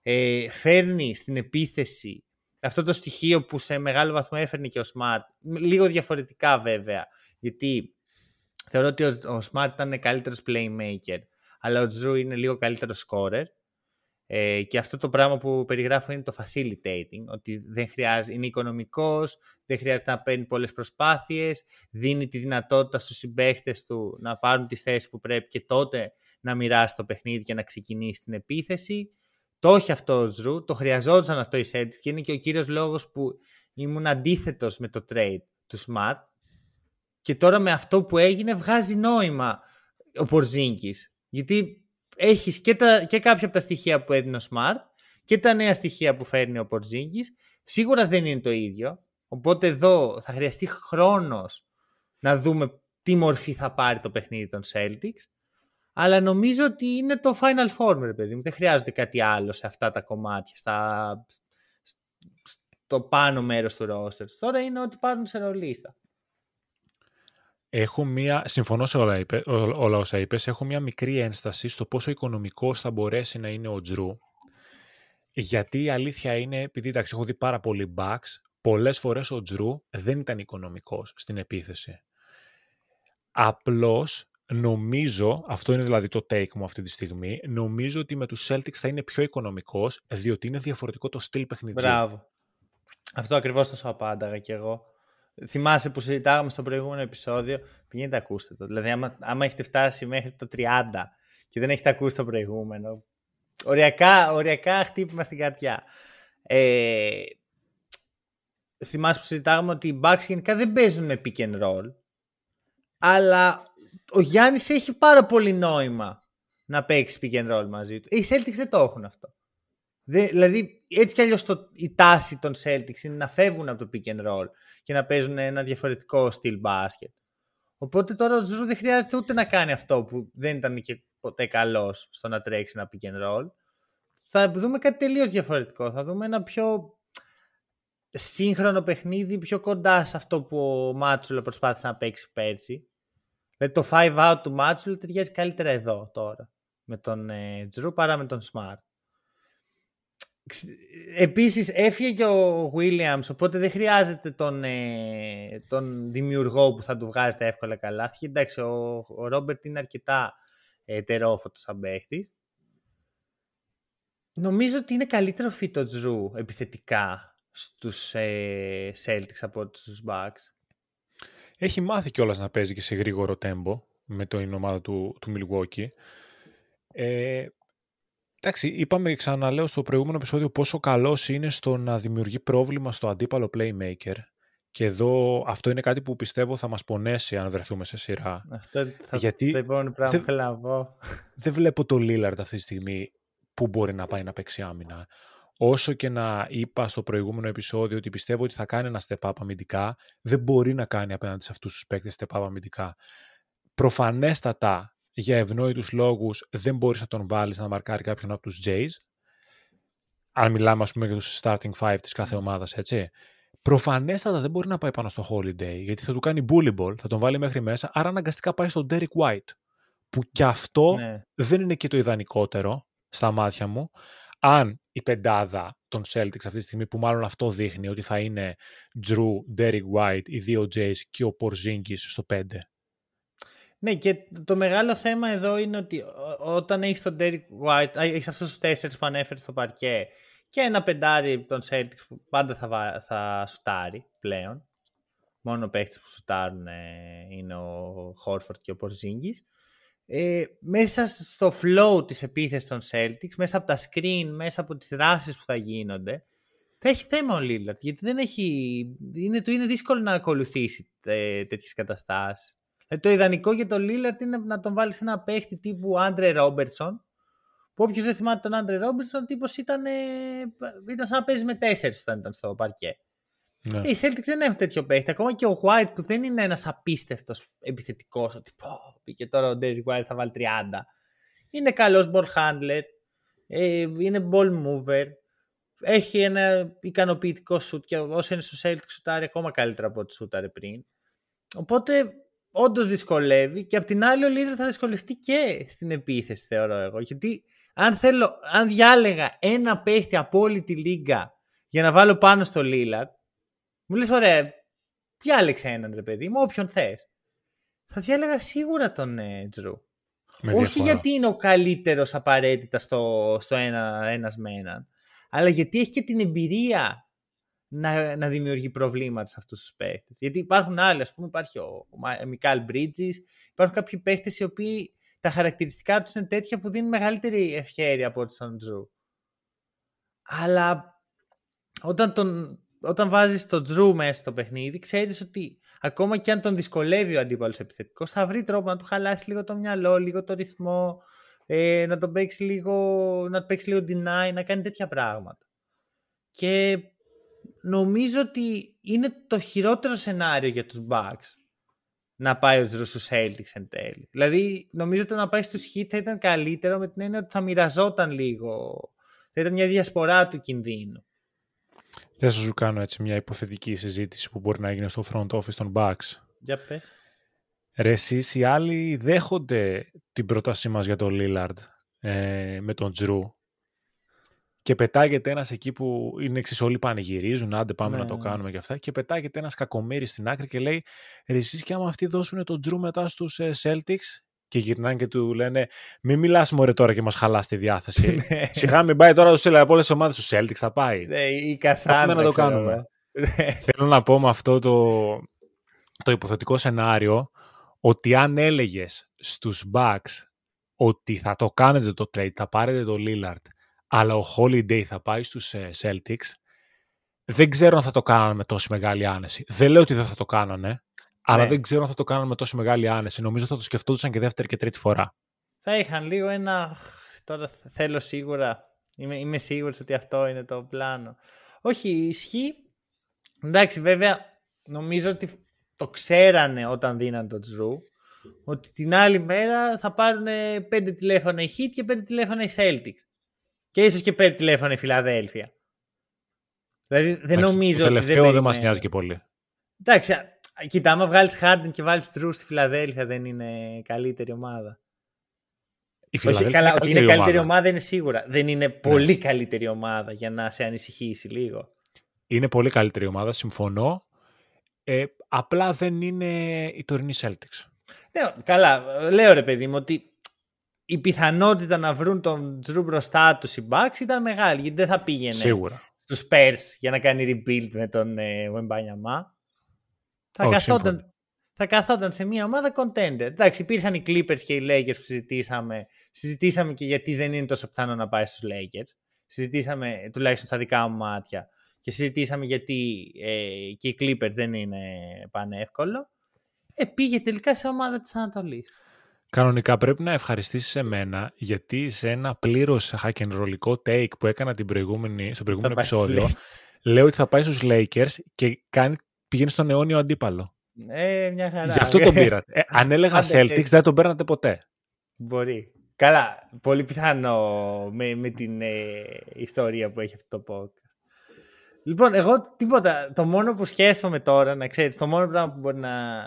ε, φέρνει στην επίθεση αυτό το στοιχείο που σε μεγάλο βαθμό έφερνε και ο Smart. Λίγο διαφορετικά βέβαια, γιατί θεωρώ ότι ο, ο Smart ήταν καλύτερος playmaker, αλλά ο Drew είναι λίγο καλύτερος scorer. Ε, και αυτό το πράγμα που περιγράφω είναι το facilitating, ότι δεν χρειάζεται, είναι οικονομικός, δεν χρειάζεται να παίρνει πολλές προσπάθειες, δίνει τη δυνατότητα στους συμπαίχτες του να πάρουν τις θέσεις που πρέπει και τότε να μοιράσει το παιχνίδι και να ξεκινήσει την επίθεση. Το όχι αυτό ο Ζρου, το χρειαζόταν αυτό η Celtics και είναι και ο κύριος λόγος που ήμουν αντίθετος με το trade του Smart. Και τώρα με αυτό που έγινε βγάζει νόημα ο Πορζίνκης γιατί έχεις και, τα, και κάποια από τα στοιχεία που έδινε ο Smart και τα νέα στοιχεία που φέρνει ο Πορζίνκης. Σίγουρα δεν είναι το ίδιο οπότε εδώ θα χρειαστεί χρόνος να δούμε τι μορφή θα πάρει το παιχνίδι των Celtics αλλά νομίζω ότι είναι το Final Four, ρε παιδί μου. Δεν χρειάζεται κάτι άλλο σε αυτά τα κομμάτια, στα, στο πάνω μέρος του roster. Τώρα είναι ότι πάρουν σε ρολίστα. Έχω μία, συμφωνώ σε όλα, είπε, όλα όσα είπες, έχω μία μικρή ένσταση στο πόσο οικονομικός θα μπορέσει να είναι ο Τζρου. Γιατί η αλήθεια είναι, επειδή εντάξει, έχω δει πάρα πολύ backs, πολλές φορές ο Τζρου δεν ήταν οικονομικός στην επίθεση. Απλώς νομίζω, αυτό είναι δηλαδή το take μου αυτή τη στιγμή, νομίζω ότι με τους Celtics θα είναι πιο οικονομικός, διότι είναι διαφορετικό το στυλ παιχνιδιού. Μπράβο. Αυτό ακριβώς θα σου απάνταγα κι εγώ. Θυμάσαι που συζητάγαμε στο προηγούμενο επεισόδιο, πηγαίνετε ακούστε το. Δηλαδή, άμα, άμα έχετε φτάσει μέχρι το 30 και δεν έχετε ακούσει το προηγούμενο, οριακά, οριακά χτύπημα στην καρδιά. Ε, θυμάσαι που συζητάγαμε ότι οι Bucks γενικά δεν παίζουν με pick and roll, αλλά ο Γιάννης έχει πάρα πολύ νόημα να παίξει pick and roll μαζί του. Οι Celtics δεν το έχουν αυτό. δηλαδή, έτσι κι αλλιώς η τάση των Celtics είναι να φεύγουν από το pick and roll και να παίζουν ένα διαφορετικό στυλ μπάσκετ. Οπότε τώρα ο Jrue δεν χρειάζεται ούτε να κάνει αυτό που δεν ήταν και ποτέ καλός στο να τρέξει ένα pick and roll. Θα δούμε κάτι τελείως διαφορετικό. Θα δούμε ένα πιο σύγχρονο παιχνίδι, πιο κοντά σε αυτό που ο Μαζούλα προσπάθησε να παίξει πέρσι. Δηλαδή το 5 out του Μαζούλα ταιριάζει καλύτερα εδώ τώρα με τον ε, Jrue παρά με τον Smart. Επίσης έφυγε και ο Williams, οπότε δεν χρειάζεται τον, ε, τον δημιουργό που θα του βγάζει τα εύκολα καλάθια. Εντάξει, ο, ο Ρόμπερτ είναι αρκετά ε, τερόφωτος σαν παίχτης. Νομίζω ότι είναι καλύτερο φύτο Τζρου επιθετικά στους ε, Celtics από τους Bucks. Έχει μάθει κιόλας να παίζει και σε γρήγορο τέμπο με το ομάδα του, του Milwaukee. Ε, Εντάξει, είπαμε, ξαναλέω στο προηγούμενο επεισόδιο πόσο καλός είναι στο να δημιουργεί πρόβλημα στο αντίπαλο playmaker. Και εδώ αυτό είναι κάτι που πιστεύω θα μας πονέσει αν βρεθούμε σε σειρά. Αυτό θα, Γιατί το πράγμα δεν, θέλω να πω. Δεν βλέπω το Lillard αυτή τη στιγμή που μπορεί να πάει να παίξει άμυνα. Όσο και να είπα στο προηγούμενο επεισόδιο ότι πιστεύω ότι θα κάνει ένα step up αμυντικά, δεν μπορεί να κάνει απέναντι σε αυτούς τους παίκτες step up αμυντικά. Προφανέστατα για ευνόητους λόγους δεν μπορείς να τον βάλεις να μαρκάρει κάποιον από τους Jays. Αν μιλάμε ας πούμε για τους starting five της κάθε ομάδας, έτσι. Προφανέστατα δεν μπορεί να πάει πάνω στο Holiday, γιατί θα του κάνει bully ball, θα τον βάλει μέχρι μέσα, άρα αναγκαστικά πάει στον Derek White. Που κι αυτό ναι. δεν είναι και το ιδανικότερο στα μάτια μου. Αν η πεντάδα των Celtics αυτή τη στιγμή, που μάλλον αυτό δείχνει ότι θα είναι Drew, Derek White, οι δύο Jays και ο Porzingis στο 5. Ναι, και το μεγάλο θέμα εδώ είναι ότι όταν έχεις τον Derek White, έχεις αυτούς τους τέσσερις που ανέφερες στο παρκέ και ένα πεντάρι των Celtics που πάντα θα, θα σουτάρει πλέον. Μόνο παίχτες που σουτάρουν ε, είναι ο Χόρφορντ και ο Πορζίνγκη. Ε, μέσα στο flow της επίθεσης των Celtics, μέσα από τα screen, μέσα από τις δράσεις που θα γίνονται, θα έχει θέμα ο Lillard, γιατί δεν έχει, είναι, είναι δύσκολο να ακολουθήσει ε, τέτοιες καταστάσεις. Ε, το ιδανικό για τον Λίλαρτ είναι να τον βάλεις σε ένα παίχτη τύπου Άντρε Ρόμπερτσον. Που όποιος δεν θυμάται τον Άντρε Ρόμπερτσον, τύπος ήταν, ήταν σαν να παίζει με τέσσερις όταν ήταν στο παρκέ. Ναι. Ε, οι Celtics δεν έχουν τέτοιο παίχτη. Ακόμα και ο White που δεν είναι ένας απίστευτος επιθετικός, ότι πω, και τώρα ο Derek White θα βάλει 30. Είναι καλός ball handler, ε, είναι ball mover, έχει ένα ικανοποιητικό shoot και όσο είναι στο Celtics σουτάρει ακόμα καλύτερα από ό,τι σουτάρε πριν. Οπότε όντως δυσκολεύει και απ' την άλλη ο Λίρερ θα δυσκολευτεί και στην επίθεση θεωρώ εγώ. Γιατί αν, θέλω, αν διάλεγα ένα παίχτη από όλη τη λίγα για να βάλω πάνω στο Λίλαρ, μου λες ωραία, διάλεξε έναν ρε παιδί μου, όποιον θες. Θα διάλεγα σίγουρα τον ε, Τζρου. Όχι γιατί είναι ο καλύτερος απαραίτητα στο, στο ένα, ένας με έναν, αλλά γιατί έχει και την εμπειρία να, να δημιουργεί προβλήματα σε αυτούς τους παίχτες. Γιατί υπάρχουν άλλοι, ας πούμε, υπάρχει ο, ο Μικάλ Bridges, υπάρχουν κάποιοι παίχτες οι οποίοι τα χαρακτηριστικά τους είναι τέτοια που δίνουν μεγαλύτερη ευχαίρεια από ό,τι στον Τζρου. Αλλά όταν, τον, όταν βάζεις τον Τζρου μέσα στο παιχνίδι, ξέρεις ότι ακόμα και αν τον δυσκολεύει ο αντίπαλος επιθετικός, θα βρει τρόπο να του χαλάσει λίγο το μυαλό, λίγο το ρυθμό, ε, να τον παίξει λίγο, να παίξει λίγο deny, να κάνει τέτοια πράγματα. Και νομίζω ότι είναι το χειρότερο σενάριο για τους Bucks να πάει ο Drew στους Celtics εν τέλει. Δηλαδή, νομίζω ότι να πάει στους Heat θα ήταν καλύτερο με την έννοια ότι θα μοιραζόταν λίγο. Θα ήταν μια διασπορά του κινδύνου. Δεν θα σου κάνω έτσι μια υποθετική συζήτηση που μπορεί να γίνει στο front office των Bucks. Για πες. Ρε εσείς οι άλλοι δέχονται την πρότασή μας για τον Lillard ε, με τον Drew και πετάγεται ένας εκεί που είναι εξή όλοι πανηγυρίζουν, άντε πάμε Ναι, να το ναι. κάνουμε και αυτά και πετάγεται ένας κακομύρι στην άκρη και λέει «Ρε εσείς και άμα αυτοί δώσουν τον Τζρου μετά στους ε, Celtics και γυρνάνε και του λένε «Μην μιλάς μωρέ τώρα και μας χαλάς τη διάθεση. Ναι. Σιγά μην πάει τώρα στους, από όλες τις ομάδες στους Celtics, θα πάει». Ναι, η Πάμε Κασάνδρα. να το ξέρω κάνουμε. εγώ. Ναι. Θέλω να πω με αυτό το, το υποθετικό σενάριο ότι αν έλεγες στους Bucks ότι θα το κάνετε το trade, θα πάρετε το Lillard, αλλά ο Holiday θα πάει στους ε, Celtics, δεν ξέρω αν θα το κάνανε με τόση μεγάλη άνεση. Δεν λέω ότι δεν θα το κάνανε, αλλά Ναι. δεν ξέρω αν θα το κάνανε με τόση μεγάλη άνεση. Νομίζω θα το σκεφτόντουσαν και δεύτερη και τρίτη φορά. Θα είχαν λίγο ένα. Τώρα θέλω σίγουρα. Είμαι, είμαι σίγουρος ότι αυτό είναι το πλάνο. Όχι, ισχύει. Εντάξει, βέβαια, νομίζω ότι το ξέρανε όταν δίναν τον Τζρου. Ότι την άλλη μέρα θα πάρουν πέντε τηλέφωνα οι Heat και πέντε τηλέφωνα οι Celtics. Και ίσως και πέντε τηλέφωνα η Φιλαδέλφια. Δηλαδή δεν Εντάξει, νομίζω το ότι τελευταίο δεν, μας περιμένουν. νοιάζει και πολύ. Εντάξει, α, κοίτα, άμα βγάλεις Harden και βάλεις Drew στη Φιλαδέλφια δεν είναι καλύτερη ομάδα. Η Όχι, Φιλαδέλφια καλά, είναι ότι είναι καλύτερη ομάδα. ομάδα. Ναι. είναι σίγουρα. Δεν είναι πολύ καλύτερη ομάδα για να σε ανησυχήσει λίγο. Είναι πολύ καλύτερη ομάδα, συμφωνώ. Ε, απλά δεν είναι η τωρινή Celtics. Ναι, καλά, λέω ρε παιδί μου ότι η πιθανότητα να βρουν τον Τζρου μπροστά τους οι Bucks ήταν μεγάλη. Γιατί δεν θα πήγαινε Σίγουρα. στους Spurs για να κάνει rebuild με τον ε, Wembanyama. Θα Όχι, καθόταν, σύμφωνο. θα καθόταν σε μια ομάδα contender. Εντάξει, υπήρχαν οι Clippers και οι Lakers που συζητήσαμε. Συζητήσαμε και γιατί δεν είναι τόσο πιθανό να πάει στους Lakers. Συζητήσαμε, τουλάχιστον στα δικά μου μάτια. Και συζητήσαμε γιατί ε, και οι Clippers δεν είναι πανεύκολο. Ε, πήγε τελικά σε ομάδα της Ανατολής. Κανονικά πρέπει να ευχαριστήσεις εμένα γιατί σε ένα πλήρως hack and rollικό take που έκανα την προηγούμενη, στο προηγούμενο πάει στους επεισόδιο λέω ότι θα πάει στους Lakers και κάνει, πηγαίνει στον αιώνιο αντίπαλο. Ε, μια χαρά. Γι' αυτό τον πήρατε. Ε, αν έλεγα Άντε, Celtics έτσι. δεν τον παίρνατε ποτέ. Μπορεί. Καλά, πολύ πιθανό με, με την ε, ιστορία που έχει αυτό το podcast. Λοιπόν, εγώ τίποτα. Το μόνο που σκέφτομαι τώρα, να ξέρεις, το μόνο πράγμα που μπορεί να,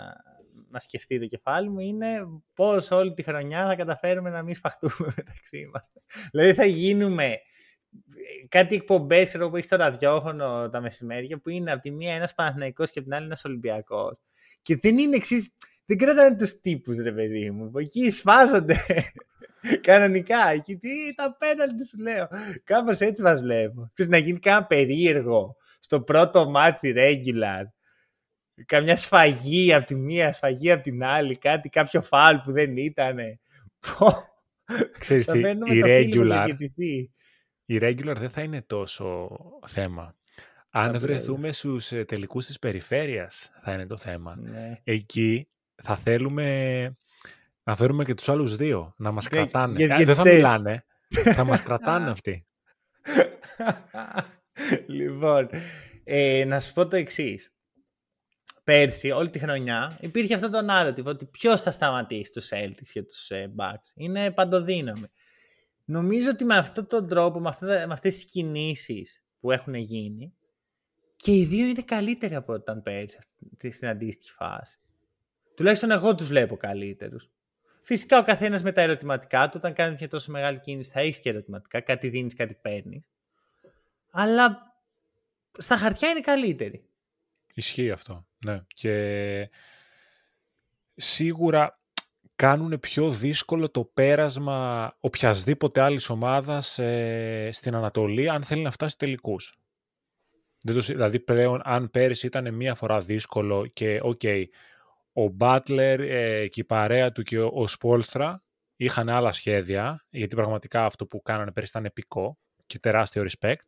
να σκεφτεί το κεφάλι μου είναι πώς όλη τη χρονιά θα καταφέρουμε να μην σφαχτούμε μεταξύ μας. δηλαδή θα γίνουμε ε, κάτι εκπομπές ξέρω, που έχεις στο ραδιόφωνο τα μεσημέρια που είναι από τη μία ένας Παναθηναϊκός και από την άλλη ένας Ολυμπιακός. Και δεν είναι εξής. Δεν κρατάνε τους τύπους ρε παιδί μου. Εκεί σφάζονται κανονικά. Εκεί τι τα πέναλτι σου λέω. Κάπως έτσι μας βλέπω. Ξέρεις, να γίνει κάνα περίεργο στο πρώτο μάτι regular. Καμιά σφαγή από τη μία, σφαγή από την άλλη, κάτι, κάποιο φάλ που δεν ήταν. Ξέρεις Θα τι, φέρνουμε η το φίλο που regular, διαιτητή. Η regular δεν θα είναι τόσο θέμα. Αν Θα βρεθούμε στους ε, τελικούς της περιφέρειας θα είναι το θέμα. Ναι. Εκεί θα θέλουμε να φέρουμε και τους άλλους δύο, να μας Ναι, κρατάνε. για Ε, δεν θα διαιτητές. μιλάνε, θα μας κρατάνε αυτοί. λοιπόν, ε, να σου πω το εξής. Πέρσι, όλη τη χρονιά, υπήρχε αυτό το narrative ότι ποιος θα σταματήσει τους Celtics και τους ε, Bucks. Είναι παντοδύναμη. Νομίζω ότι με αυτόν τον τρόπο, με, αυτά, με αυτές τις κινήσεις που έχουν γίνει, και οι δύο είναι καλύτεροι από όταν πέρσι αυτή- στην αντίστοιχη φάση. Τουλάχιστον εγώ τους βλέπω καλύτερους. Φυσικά ο καθένας με τα ερωτηματικά του, όταν κάνεις μια τόσο μεγάλη κίνηση θα έχεις και ερωτηματικά, κάτι δίνεις, κάτι παίρνεις. Αλλά στα χαρτιά είναι καλύτεροι. Ισχύει αυτό, ναι. Και σίγουρα κάνουν πιο δύσκολο το πέρασμα οποιασδήποτε άλλης ομάδας ε, στην Ανατολή αν θέλει να φτάσει τελικούς. Δεν το, συ- δηλαδή πλέον αν πέρυσι ήταν μία φορά δύσκολο και οκ, ο Μπάτλερ ε, και η παρέα του και ο, ο Σπόλστρα είχαν άλλα σχέδια, γιατί πραγματικά αυτό που κάνανε πέρυσι ήταν επικό και τεράστιο respect.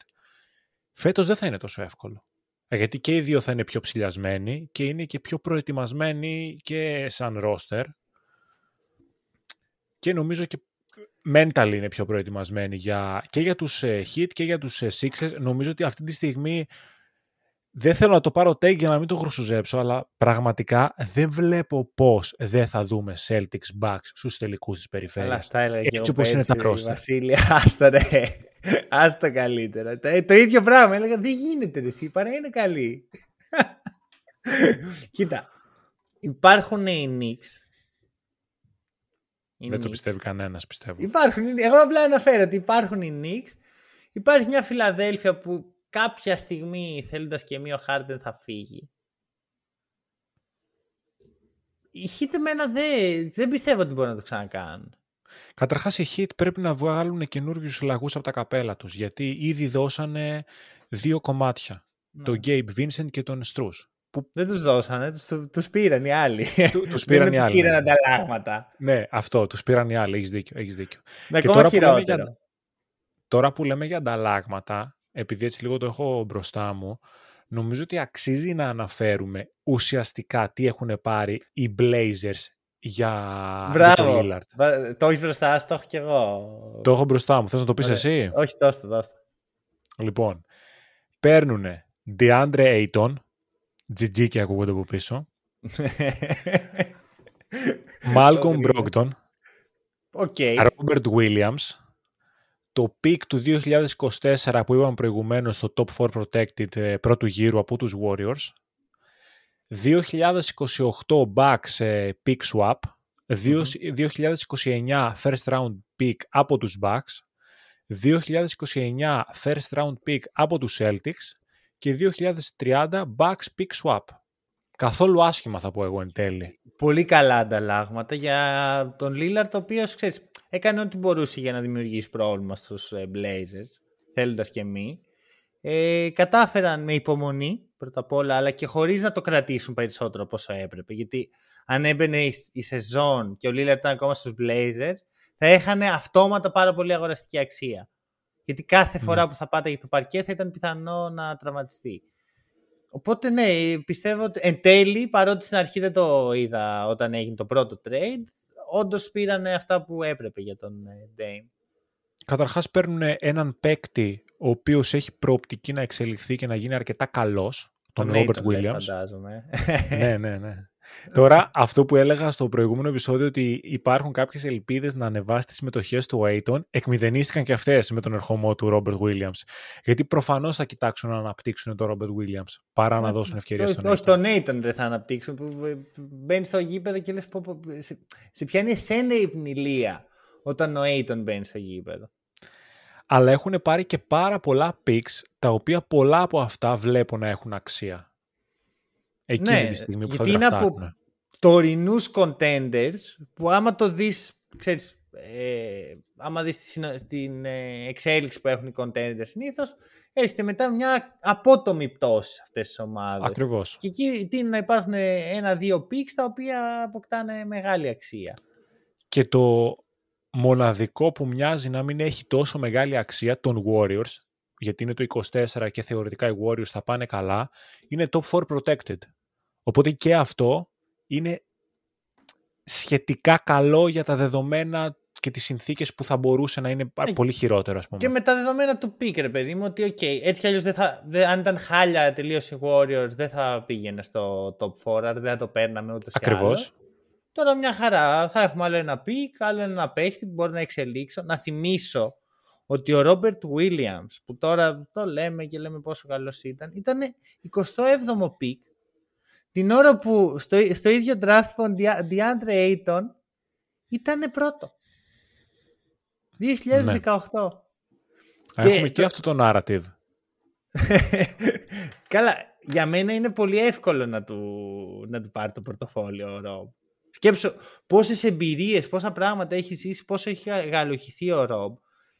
Φέτος δεν θα είναι τόσο εύκολο. Ε, Γιατί και οι δύο θα είναι πιο ψηλιασμένοι και είναι και πιο προετοιμασμένοι και σαν roster. Και νομίζω και mental είναι πιο προετοιμασμένοι για, και για τους ε, Heat και για τους ε, Sixers. Νομίζω ότι αυτή τη στιγμή δεν θέλω να το πάρω take για να μην το χρυσουζέψω, αλλά πραγματικά δεν βλέπω πώς δεν θα δούμε Celtics Bucks στους τελικούς της Αλλά περιφέρειας. αυτά έλεγα και Έτσι εγώ όπως είναι τα πέρσι, roster. Βασίλη, άστα ρε. Άστα καλύτερα. Το, το ίδιο πράγμα. Έλεγα δεν γίνεται ρε, εσύ, παρά είναι καλή. Κοίτα, υπάρχουν οι Knicks. Οι Δεν το Knicks. πιστεύει κανένας, πιστεύω. Υπάρχουν, εγώ απλά αναφέρω ότι υπάρχουν οι Knicks Υπάρχει μια Φιλαδέλφια που κάποια στιγμή θέλοντας και μία ο Χάρντεν θα φύγει. Η Heat εμένα δεν, δεν πιστεύω ότι μπορεί να το ξανακάνουν. Καταρχάς οι Heat πρέπει να βγάλουν καινούριους λαγού από τα καπέλα τους. Γιατί ήδη δώσανε δύο κομμάτια. Ναι. Τον Gabe Vincent και τον Στρού. Που... Δεν τους δώσανε, τους τους πήραν οι άλλοι. Του πήραν οι άλλοι. Πήραν ναι. ανταλλάγματα. Ναι, αυτό, τους πήραν οι άλλοι. Έχεις δίκιο. Έχεις δίκιο. Με και τώρα που, για, τώρα που λέμε για ανταλλάγματα, επειδή έτσι λίγο το έχω μπροστά μου, νομίζω ότι αξίζει να αναφέρουμε ουσιαστικά τι έχουν πάρει οι Blazers για, Μπράβο. το Lillard. Το έχεις μπροστά, το έχω κι εγώ. Το έχω μπροστά μου. Θες να το πεις εσύ; Όχι, δώσ' το, δώσ' το. Λοιπόν, παίρνουν DeAndre Ayton, τζιτζίκι ακούγονται από πίσω, Malcolm Brogdon, okay. Robert Williams, το peak του 2024 που είπαμε προηγουμένως στο Top 4 Protected ε, πρώτου γύρου από τους Warriors, 2028 Bucks ε, pick swap, 2029 first round pick από τους Bucks, 2029 first round pick από τους Celtics και 2030 Bucks pick swap. Καθόλου άσχημα θα πω εγώ εν τέλει. Πολύ καλά ανταλλάγματα για τον Lillard, ο οποίος ξέρεις, έκανε ό,τι μπορούσε για να δημιουργήσει πρόβλημα στους ε, Blazers, θέλοντας και μη. Ε, κατάφεραν με υπομονή πρώτα απ' όλα, αλλά και χωρίς να το κρατήσουν περισσότερο από όσο έπρεπε. Γιατί αν έμπαινε η, η σεζόν και ο Lillard ήταν ακόμα στους Blazers, θα έχανε αυτόματα πάρα πολύ αγοραστική αξία. Γιατί κάθε φορά ναι. που θα πάτε για το παρκέ θα ήταν πιθανό να τραυματιστεί. Οπότε ναι, πιστεύω ότι εν τέλει, παρότι στην αρχή δεν το είδα όταν έγινε το πρώτο trade, όντως πήραν αυτά που έπρεπε για τον ε, Dame. Καταρχάς παίρνουν έναν παίκτη ο οποίος έχει προοπτική να εξελιχθεί και να γίνει αρκετά καλός, τον Ρόμπερτ Williams. ναι, ναι, ναι. Τώρα, αυτό που έλεγα στο προηγούμενο επεισόδιο ότι υπάρχουν κάποιες ελπίδες να ανεβάσει τις συμμετοχές του Aiton, εκμηδενίστηκαν και αυτές με τον ερχομό του Ρόμπερτ Williams. Γιατί προφανώς θα κοιτάξουν να αναπτύξουν τον Ρόμπερτ Williams παρά να δώσουν ευκαιρίες στον Όχι, τον Aiton δεν θα αναπτύξουν. Μπαίνει στο γήπεδο και λες σε, σε ποια είναι εσένα η πνηλία όταν ο Aiton μπαίνει στο γήπεδο. Αλλά έχουν πάρει και πάρα πολλά picks, τα οποία πολλά από αυτά βλέπω να έχουν αξία. Εκείνη ναι, τη στιγμή που γιατί θα είναι από τωρινούς contenders που άμα το δεις, ξέρεις, ε, άμα δεις στην ε, εξέλιξη που έχουν οι contenders συνήθως, έρχεται μετά μια απότομη πτώση σε αυτές τις ομάδες. Ακριβώς. Και εκεί τι να υπάρχουν ένα-δύο picks τα οποία αποκτάνε μεγάλη αξία. Και το μοναδικό που μοιάζει να μην έχει τόσο μεγάλη αξία των Warriors, γιατί είναι το 24 και θεωρητικά οι Warriors θα πάνε καλά, είναι top 4 protected. Οπότε και αυτό είναι σχετικά καλό για τα δεδομένα και τις συνθήκες που θα μπορούσε να είναι ε, πολύ χειρότερο, ας πούμε. Και με τα δεδομένα του pick, ρε παιδί μου, ότι okay, έτσι κι αλλιώς δεν θα, δεν, αν ήταν χάλια τελείως οι Warriors, δεν θα πήγαινε στο top 4, δεν θα το παίρναμε ούτως Ακριβώς. Τώρα μια χαρά, θα έχουμε άλλο ένα pick, άλλο ένα παίχτη που μπορεί να εξελίξω. Να θυμίσω ότι ο Ρόμπερτ Williams, που τώρα το λέμε και λέμε πόσο καλός ήταν, ήταν 27ο pick την ώρα που στο, στο ίδιο draft ο DeAndre Ayton ήταν πρώτο. 2018. Ναι. Έχουμε και, αυτό το narrative. Καλά, για μένα είναι πολύ εύκολο να του, να του πάρει το πορτοφόλιο ο Ρομπ. Σκέψω πόσες εμπειρίες, πόσα πράγματα έχει ζήσει, πόσο έχει γαλοχηθεί ο Ρομπ.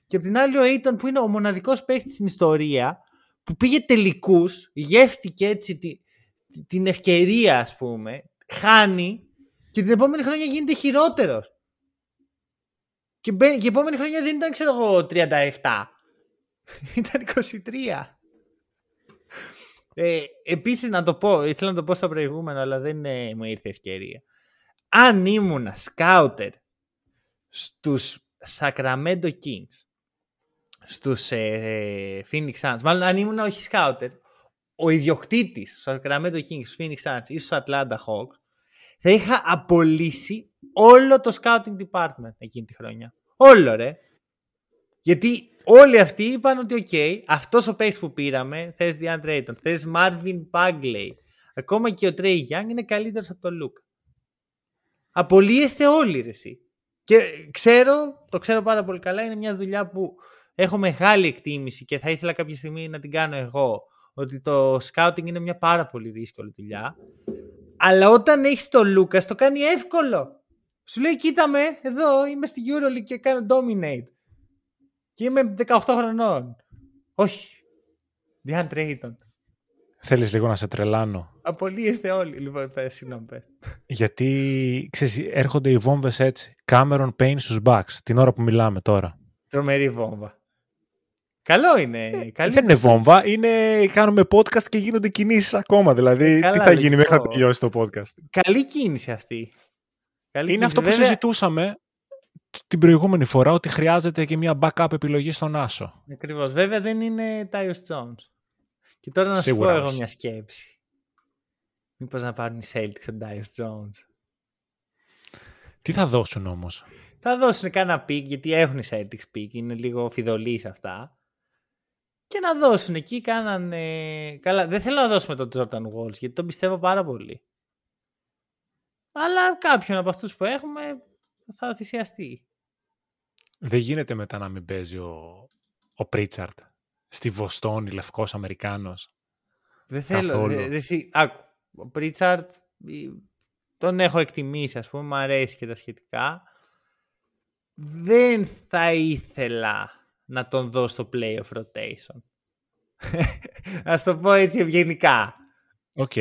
Και απ' την άλλη ο Aiton που είναι ο μοναδικός παίχτης στην ιστορία που πήγε τελικούς, γεύτηκε έτσι την ευκαιρία, ας πούμε, χάνει και την επόμενη χρονιά γίνεται χειρότερος. Και, και η επόμενη χρονιά δεν ήταν, ξέρω εγώ, 37. ήταν 23. Ε, επίσης να το πω, ήθελα να το πω στο προηγούμενο, αλλά δεν ε, μου ήρθε ευκαιρία. Αν ήμουνα σκάουτερ στους Sacramento Kings, στους ε, Phoenix Suns, μάλλον αν ήμουν όχι σκάουτερ, ο ιδιοκτήτης στο Sacramento Kings, Phoenix Suns ή στο Atlanta Hawks, θα είχα απολύσει όλο το scouting department εκείνη τη χρονιά. Όλο ρε. Γιατί όλοι αυτοί είπαν ότι OK, okay, αυτός ο παίχτης που πήραμε, θες DeAndre Ayton, θες Marvin Bagley, ακόμα και ο Trey Young είναι καλύτερος από τον Luka. Απολύεστε όλοι ρε εσύ. Και ξέρω, το ξέρω πάρα πολύ καλά, είναι μια δουλειά που έχω μεγάλη εκτίμηση και θα ήθελα κάποια στιγμή να την κάνω εγώ, ότι το scouting είναι μια πάρα πολύ δύσκολη δουλειά. Αλλά όταν έχεις το Λούκας, το κάνει εύκολο. Σου λέει, κοίτα με, εδώ είμαι στη EuroLeague και κάνω dominate. Και είμαι 18 χρονών. Όχι. DeAndre Ayton. Θέλεις λίγο να σε τρελάνω. Απολύεστε όλοι. Λοιπόν, πες, συγγνώμη, πες. Γιατί, ξέρεις, έρχονται οι βόμβες έτσι. Cameron Payne στους Bucks, την ώρα που μιλάμε τώρα. Τρομερή βόμβα. Καλό είναι. Ε, καλή δεν είναι βόμβα, είναι, κάνουμε podcast και γίνονται κινήσεις ακόμα. Δηλαδή, Ε, καλά, τι θα γίνει μέχρι να λογικό. τελειώσει το podcast; Καλή κίνηση αυτή. Καλή Είναι κίνηση. αυτό που Βέβαια, συζητούσαμε την προηγούμενη φορά, ότι χρειάζεται και μια backup επιλογή στον Άσο. Ακριβώς. Βέβαια δεν είναι Tyus Jones. Και τώρα να σου Σίγουρα πω εγώ όχι. μια σκέψη. Μήπως να πάρουν οι Celtics τον Tyus Jones. Τι θα δώσουν όμως; Θα δώσουν κάνα pick, γιατί έχουν οι Celtics pick, είναι λίγο φειδωλοί σε αυτά. Και να δώσουν εκεί κάναν... ε, Καλά, δεν θέλω να δώσουμε τον Jordan Walsh, γιατί τον πιστεύω πάρα πολύ. Αλλά κάποιον από αυτούς που έχουμε θα θυσιαστεί. Δεν γίνεται μετά να μην παίζει ο, ο Πρίτσαρτ στη Βοστόνη, λευκός Αμερικάνος. Δεν θέλω. Καθόλου. Δε, δε, εσύ, άκου, ο Πρίτσαρτ τον έχω εκτιμήσει, ας πούμε, μου αρέσει και τα σχετικά. Δεν θα ήθελα να τον δω στο playoff rotation. Ας το πω έτσι ευγενικά. Οκ.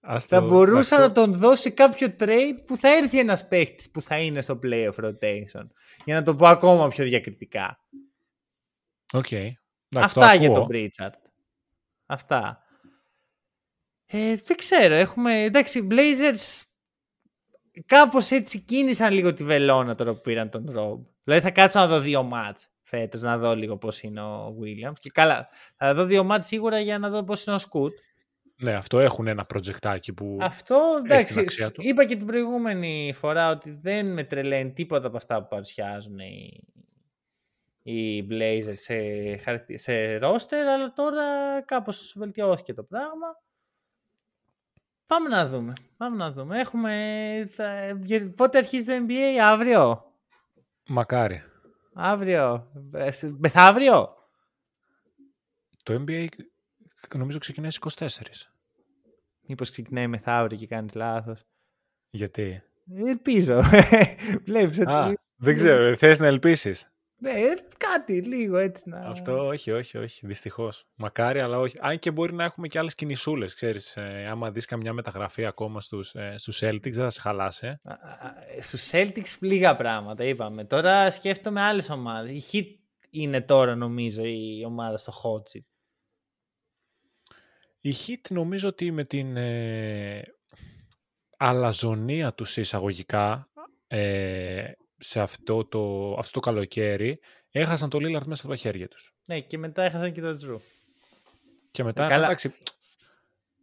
ας Θα το- μπορούσα αυτό- να τον δω σε κάποιο trade που θα έρθει ένας παίχτης που θα είναι στο playoff rotation. Για να το πω ακόμα πιο διακριτικά. Οκ. Εντάξει, Αυτά το για ακούω. τον Πρίτσαρτ. Αυτά. Ε, δεν ξέρω. Έχουμε. Εντάξει, οι Blazers κάπως έτσι κίνησαν λίγο τη βελόνα τώρα που πήραν τον Rob. Δηλαδή θα κάτσω να δω δύο μάτς φέτος, να δω λίγο πώς είναι ο Williams. Και καλά, θα δω δύο μάτς σίγουρα για να δω πώς είναι ο Σκουτ. Ναι, αυτό έχουν ένα προτζεκτάκι που... Αυτό εντάξει. την αξία του. Είπα και την προηγούμενη φορά ότι δεν με τρελαίνει τίποτα από αυτά που παρουσιάζουν οι, οι Blazers σε, χαρακτη- σε roster, αλλά τώρα κάπως βελτιώθηκε το πράγμα. Πάμε να δούμε. Πάμε να δούμε. Έχουμε... Θα... για- Πότε αρχίζει το NBA, αύριο; Μακάρι. Αύριο. Ε, σε- Μεθαύριο. Το NBA νομίζω ξεκινάει στις 24. Μήπως ξεκινάει μεθαύριο και κάνεις λάθος. Γιατί; Ελπίζω. Βλέπεις ότι... Α, δεν ξέρω. Θες να ελπίσεις. Ναι, κάτι λίγο έτσι να... Αυτό όχι, όχι, όχι. Δυστυχώς. Μακάρι, αλλά όχι. Αν και μπορεί να έχουμε και άλλες κινησούλες. Ξέρεις, ε, άμα δεις καμιά μεταγραφή ακόμα στους ε, στους Celtics, δεν θα σε χαλάσει. ε. Α, α, α, Στους Celtics λίγα πράγματα είπαμε. Τώρα σκέφτομαι άλλες ομάδες. Η Heat είναι τώρα νομίζω η ομάδα στο hot seat. Η Heat νομίζω ότι με την ε, αλαζονία τους εισαγωγικά ε, σε αυτό το, αυτό το καλοκαίρι έχασαν το Lillard μέσα από τα χέρια τους. Ναι, και μετά έχασαν και τον Τζρου. Και μετά, καλά. εντάξει,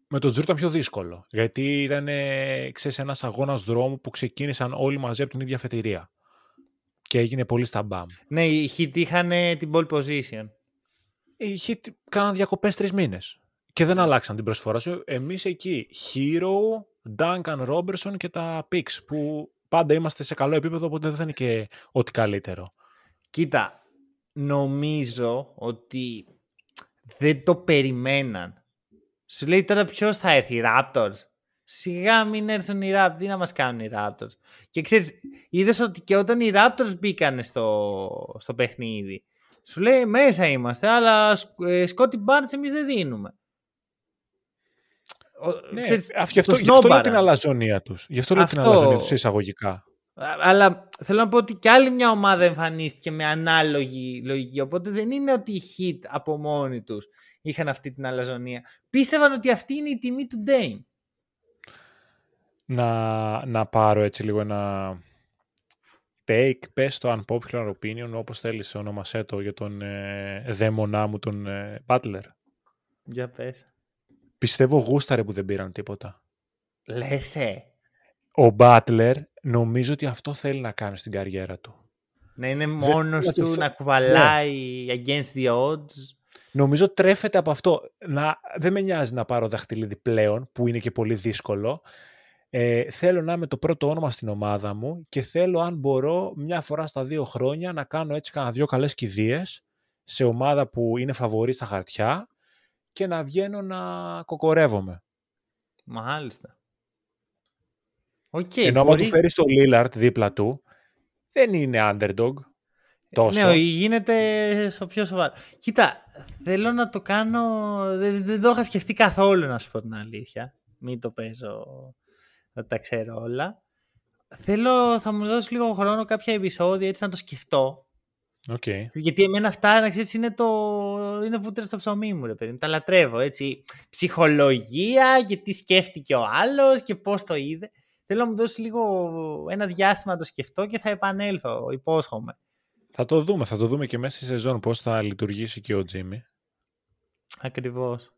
με τον Τζουρ ήταν πιο δύσκολο. Γιατί ήταν, ε, ξέρεις, ένας αγώνας δρόμου που ξεκίνησαν όλοι μαζί από την ίδια αφετηρία. Και έγινε πολύ στα μπαμ. Ναι, οι Heat είχαν ε, την ball position. Οι Heat κάναν διακοπές τρεις μήνες. Και δεν αλλάξαν την προσφορά σου. Εμείς εκεί, Hero, Duncan Robertson και τα Picks, που πάντα είμαστε σε καλό επίπεδο, οπότε δεν θα είναι και ό,τι καλύτερο. Κοίτα, νομίζω ότι δεν το περιμέναν. Σου λέει τώρα ποιος θα έρθει, οι Raptors; Σιγά μην έρθουν οι Raptors, τι να μας κάνουν οι Raptors; Και ξέρεις, είδες ότι και όταν οι Raptors μπήκαν στο, στο παιχνίδι, σου λέει μέσα είμαστε, αλλά ε, Scotty Barnes εμείς δεν δίνουμε. Ο- Ναι, ξέρεις, α, γι' αυτό, το γι' αυτό λέω σνόμπαραν. την αλαζονία τους. Γι' αυτό λέω την Αυτό- αλαζονία τους εισαγωγικά. Α- Αλλά θέλω να πω ότι και άλλη μια ομάδα εμφανίστηκε με ανάλογη λογική. Οπότε δεν είναι ότι οι hit από μόνοι τους είχαν αυτή την αλαζονία. Πίστευαν ότι αυτή είναι η τιμή του Dame. να, να πάρω έτσι λίγο ένα take, πες το unpopular opinion, όπως θέλεις ονόμασέ το για τον ε, δαίμονά μου, τον ε, Butler. Για πες. Πιστεύω γούσταρε που δεν πήραν τίποτα. Λες, ε. Ο Butler νομίζω ότι αυτό θέλει να κάνει στην καριέρα του. Να είναι μόνος να το του, φε- να κουβαλάει against the odds. Νομίζω τρέφεται από αυτό. Να, δεν με νοιάζει να πάρω δαχτυλίδι πλέον, που είναι και πολύ δύσκολο. Ε, θέλω να είμαι το πρώτο όνομα στην ομάδα μου και θέλω αν μπορώ μια φορά στα δύο χρόνια να κάνω έτσι κάνα δύο καλές κηδείες σε ομάδα που είναι φαβορή στα χαρτιά και να βγαίνω να κοκορεύομαι. Μάλιστα. Okay, Ενώ μπορεί... του φέρεις το Λίλαρτ δίπλα του, δεν είναι underdog. Τόσο. Ναι, γίνεται στο πιο σοβαρό. Κοίτα, θέλω να το κάνω. Δεν, δεν το είχα σκεφτεί καθόλου, να σου πω την αλήθεια. Μην το παίζω ότι τα ξέρω όλα. Θέλω, θα μου δώσεις λίγο χρόνο κάποια επεισόδια έτσι να το σκεφτώ. Okay. Γιατί εμένα αυτά, να ξέρεις, είναι, το... είναι βούτυρα στο ψωμί μου, ρε παιδί. Τα λατρεύω, έτσι. Ψυχολογία και τι σκέφτηκε ο άλλος και πώς το είδε. Θέλω να μου δώσεις λίγο ένα διάστημα να το σκεφτώ και θα επανέλθω, υπόσχομαι. Θα το δούμε, θα το δούμε και μέσα στη σεζόν πώς θα λειτουργήσει και ο Τζίμι. Ακριβώς.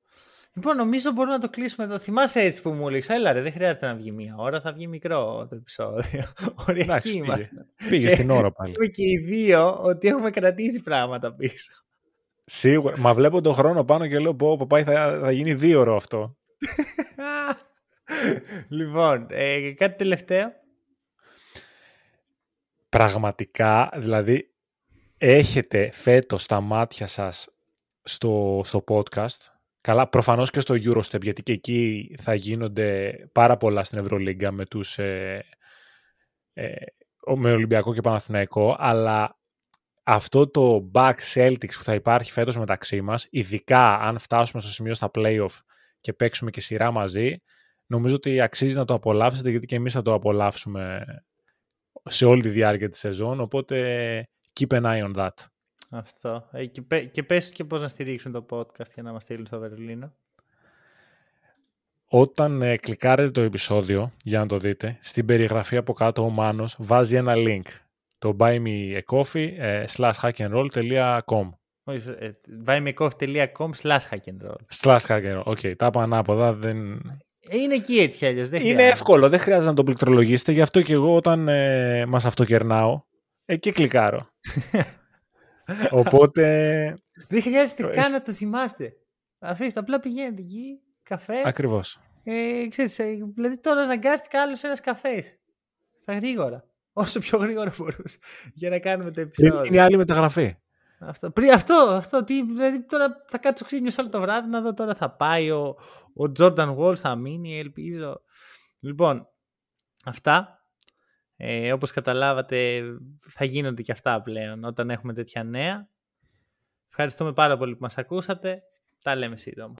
Λοιπόν, νομίζω μπορούμε να το κλείσουμε εδώ. Θυμάσαι έτσι που μου έλεγες, Έλα, ρε, δεν χρειάζεται να βγει μία ώρα, θα βγει μικρό το επεισόδιο. Οριακοί είμαστε. Πήγε στην ώρα πάλι. Είμαι και οι δύο ότι έχουμε κρατήσει πράγματα πίσω. Σίγουρα. Μα βλέπω τον χρόνο πάνω και λέω: Πω, παπάει, θα, θα γίνει δύο ώρο αυτό. λοιπόν, ε, κάτι τελευταίο. Πραγματικά, δηλαδή, έχετε φέτος τα μάτια σας στο, στο podcast; Καλά, προφανώς και στο Eurostep, γιατί και εκεί θα γίνονται πάρα πολλά στην Ευρωλίγκα με, τους, ε, ε, με Ολυμπιακό και Παναθηναϊκό, αλλά αυτό το back Celtics που θα υπάρχει φέτος μεταξύ μας, ειδικά αν φτάσουμε στο σημείο στα playoff και παίξουμε και σειρά μαζί, νομίζω ότι αξίζει να το απολαύσετε, γιατί και εμείς θα το απολαύσουμε σε όλη τη διάρκεια της σεζόν, οπότε keep an eye on that. Αυτό. Ε, και, πέ, και πες και πώς να στηρίξουν το podcast για να μας στείλουν στο Βερολίνο. Όταν ε, κλικάρετε το επεισόδιο για να το δείτε, στην περιγραφή από κάτω ο Μάνος βάζει ένα link. Το buymeacoffee ε, slash hackandroll.com ε, buymeacoffee.com slash hackandroll. Slash hackandroll. OK, okay, τα είπα ανάποδα. Δεν... Είναι εκεί έτσι αλλιώς. Δεν Είναι εύκολο, δεν χρειάζεται να το πληκτρολογήσετε. Γι' αυτό και εγώ όταν ε, μας αυτοκερνάω, εκεί κλικάρω. Οπότε. Δεν χρειάζεται καν να το θυμάστε. Αφήστε, απλά πηγαίνετε εκεί, καφές. Ακριβώς. Ε, ξέρεις, ε, δηλαδή τώρα αναγκάστηκα άλλο ένας καφές. Στα γρήγορα. Όσο πιο γρήγορα μπορούσα. Για να κάνουμε το επεισόδιο. Πριν γίνει άλλη μεταγραφή. Αυτό, πριν, αυτό, αυτό τι, δηλαδή τώρα θα κάτσω ξύπνιος όλο το βράδυ να δω τώρα θα πάει ο, ο Jordan Wall θα μείνει, ελπίζω. Λοιπόν, αυτά. Ε, όπως καταλάβατε θα γίνονται και αυτά πλέον όταν έχουμε τέτοια νέα. Ευχαριστούμε πάρα πολύ που μας ακούσατε. Τα λέμε σύντομα.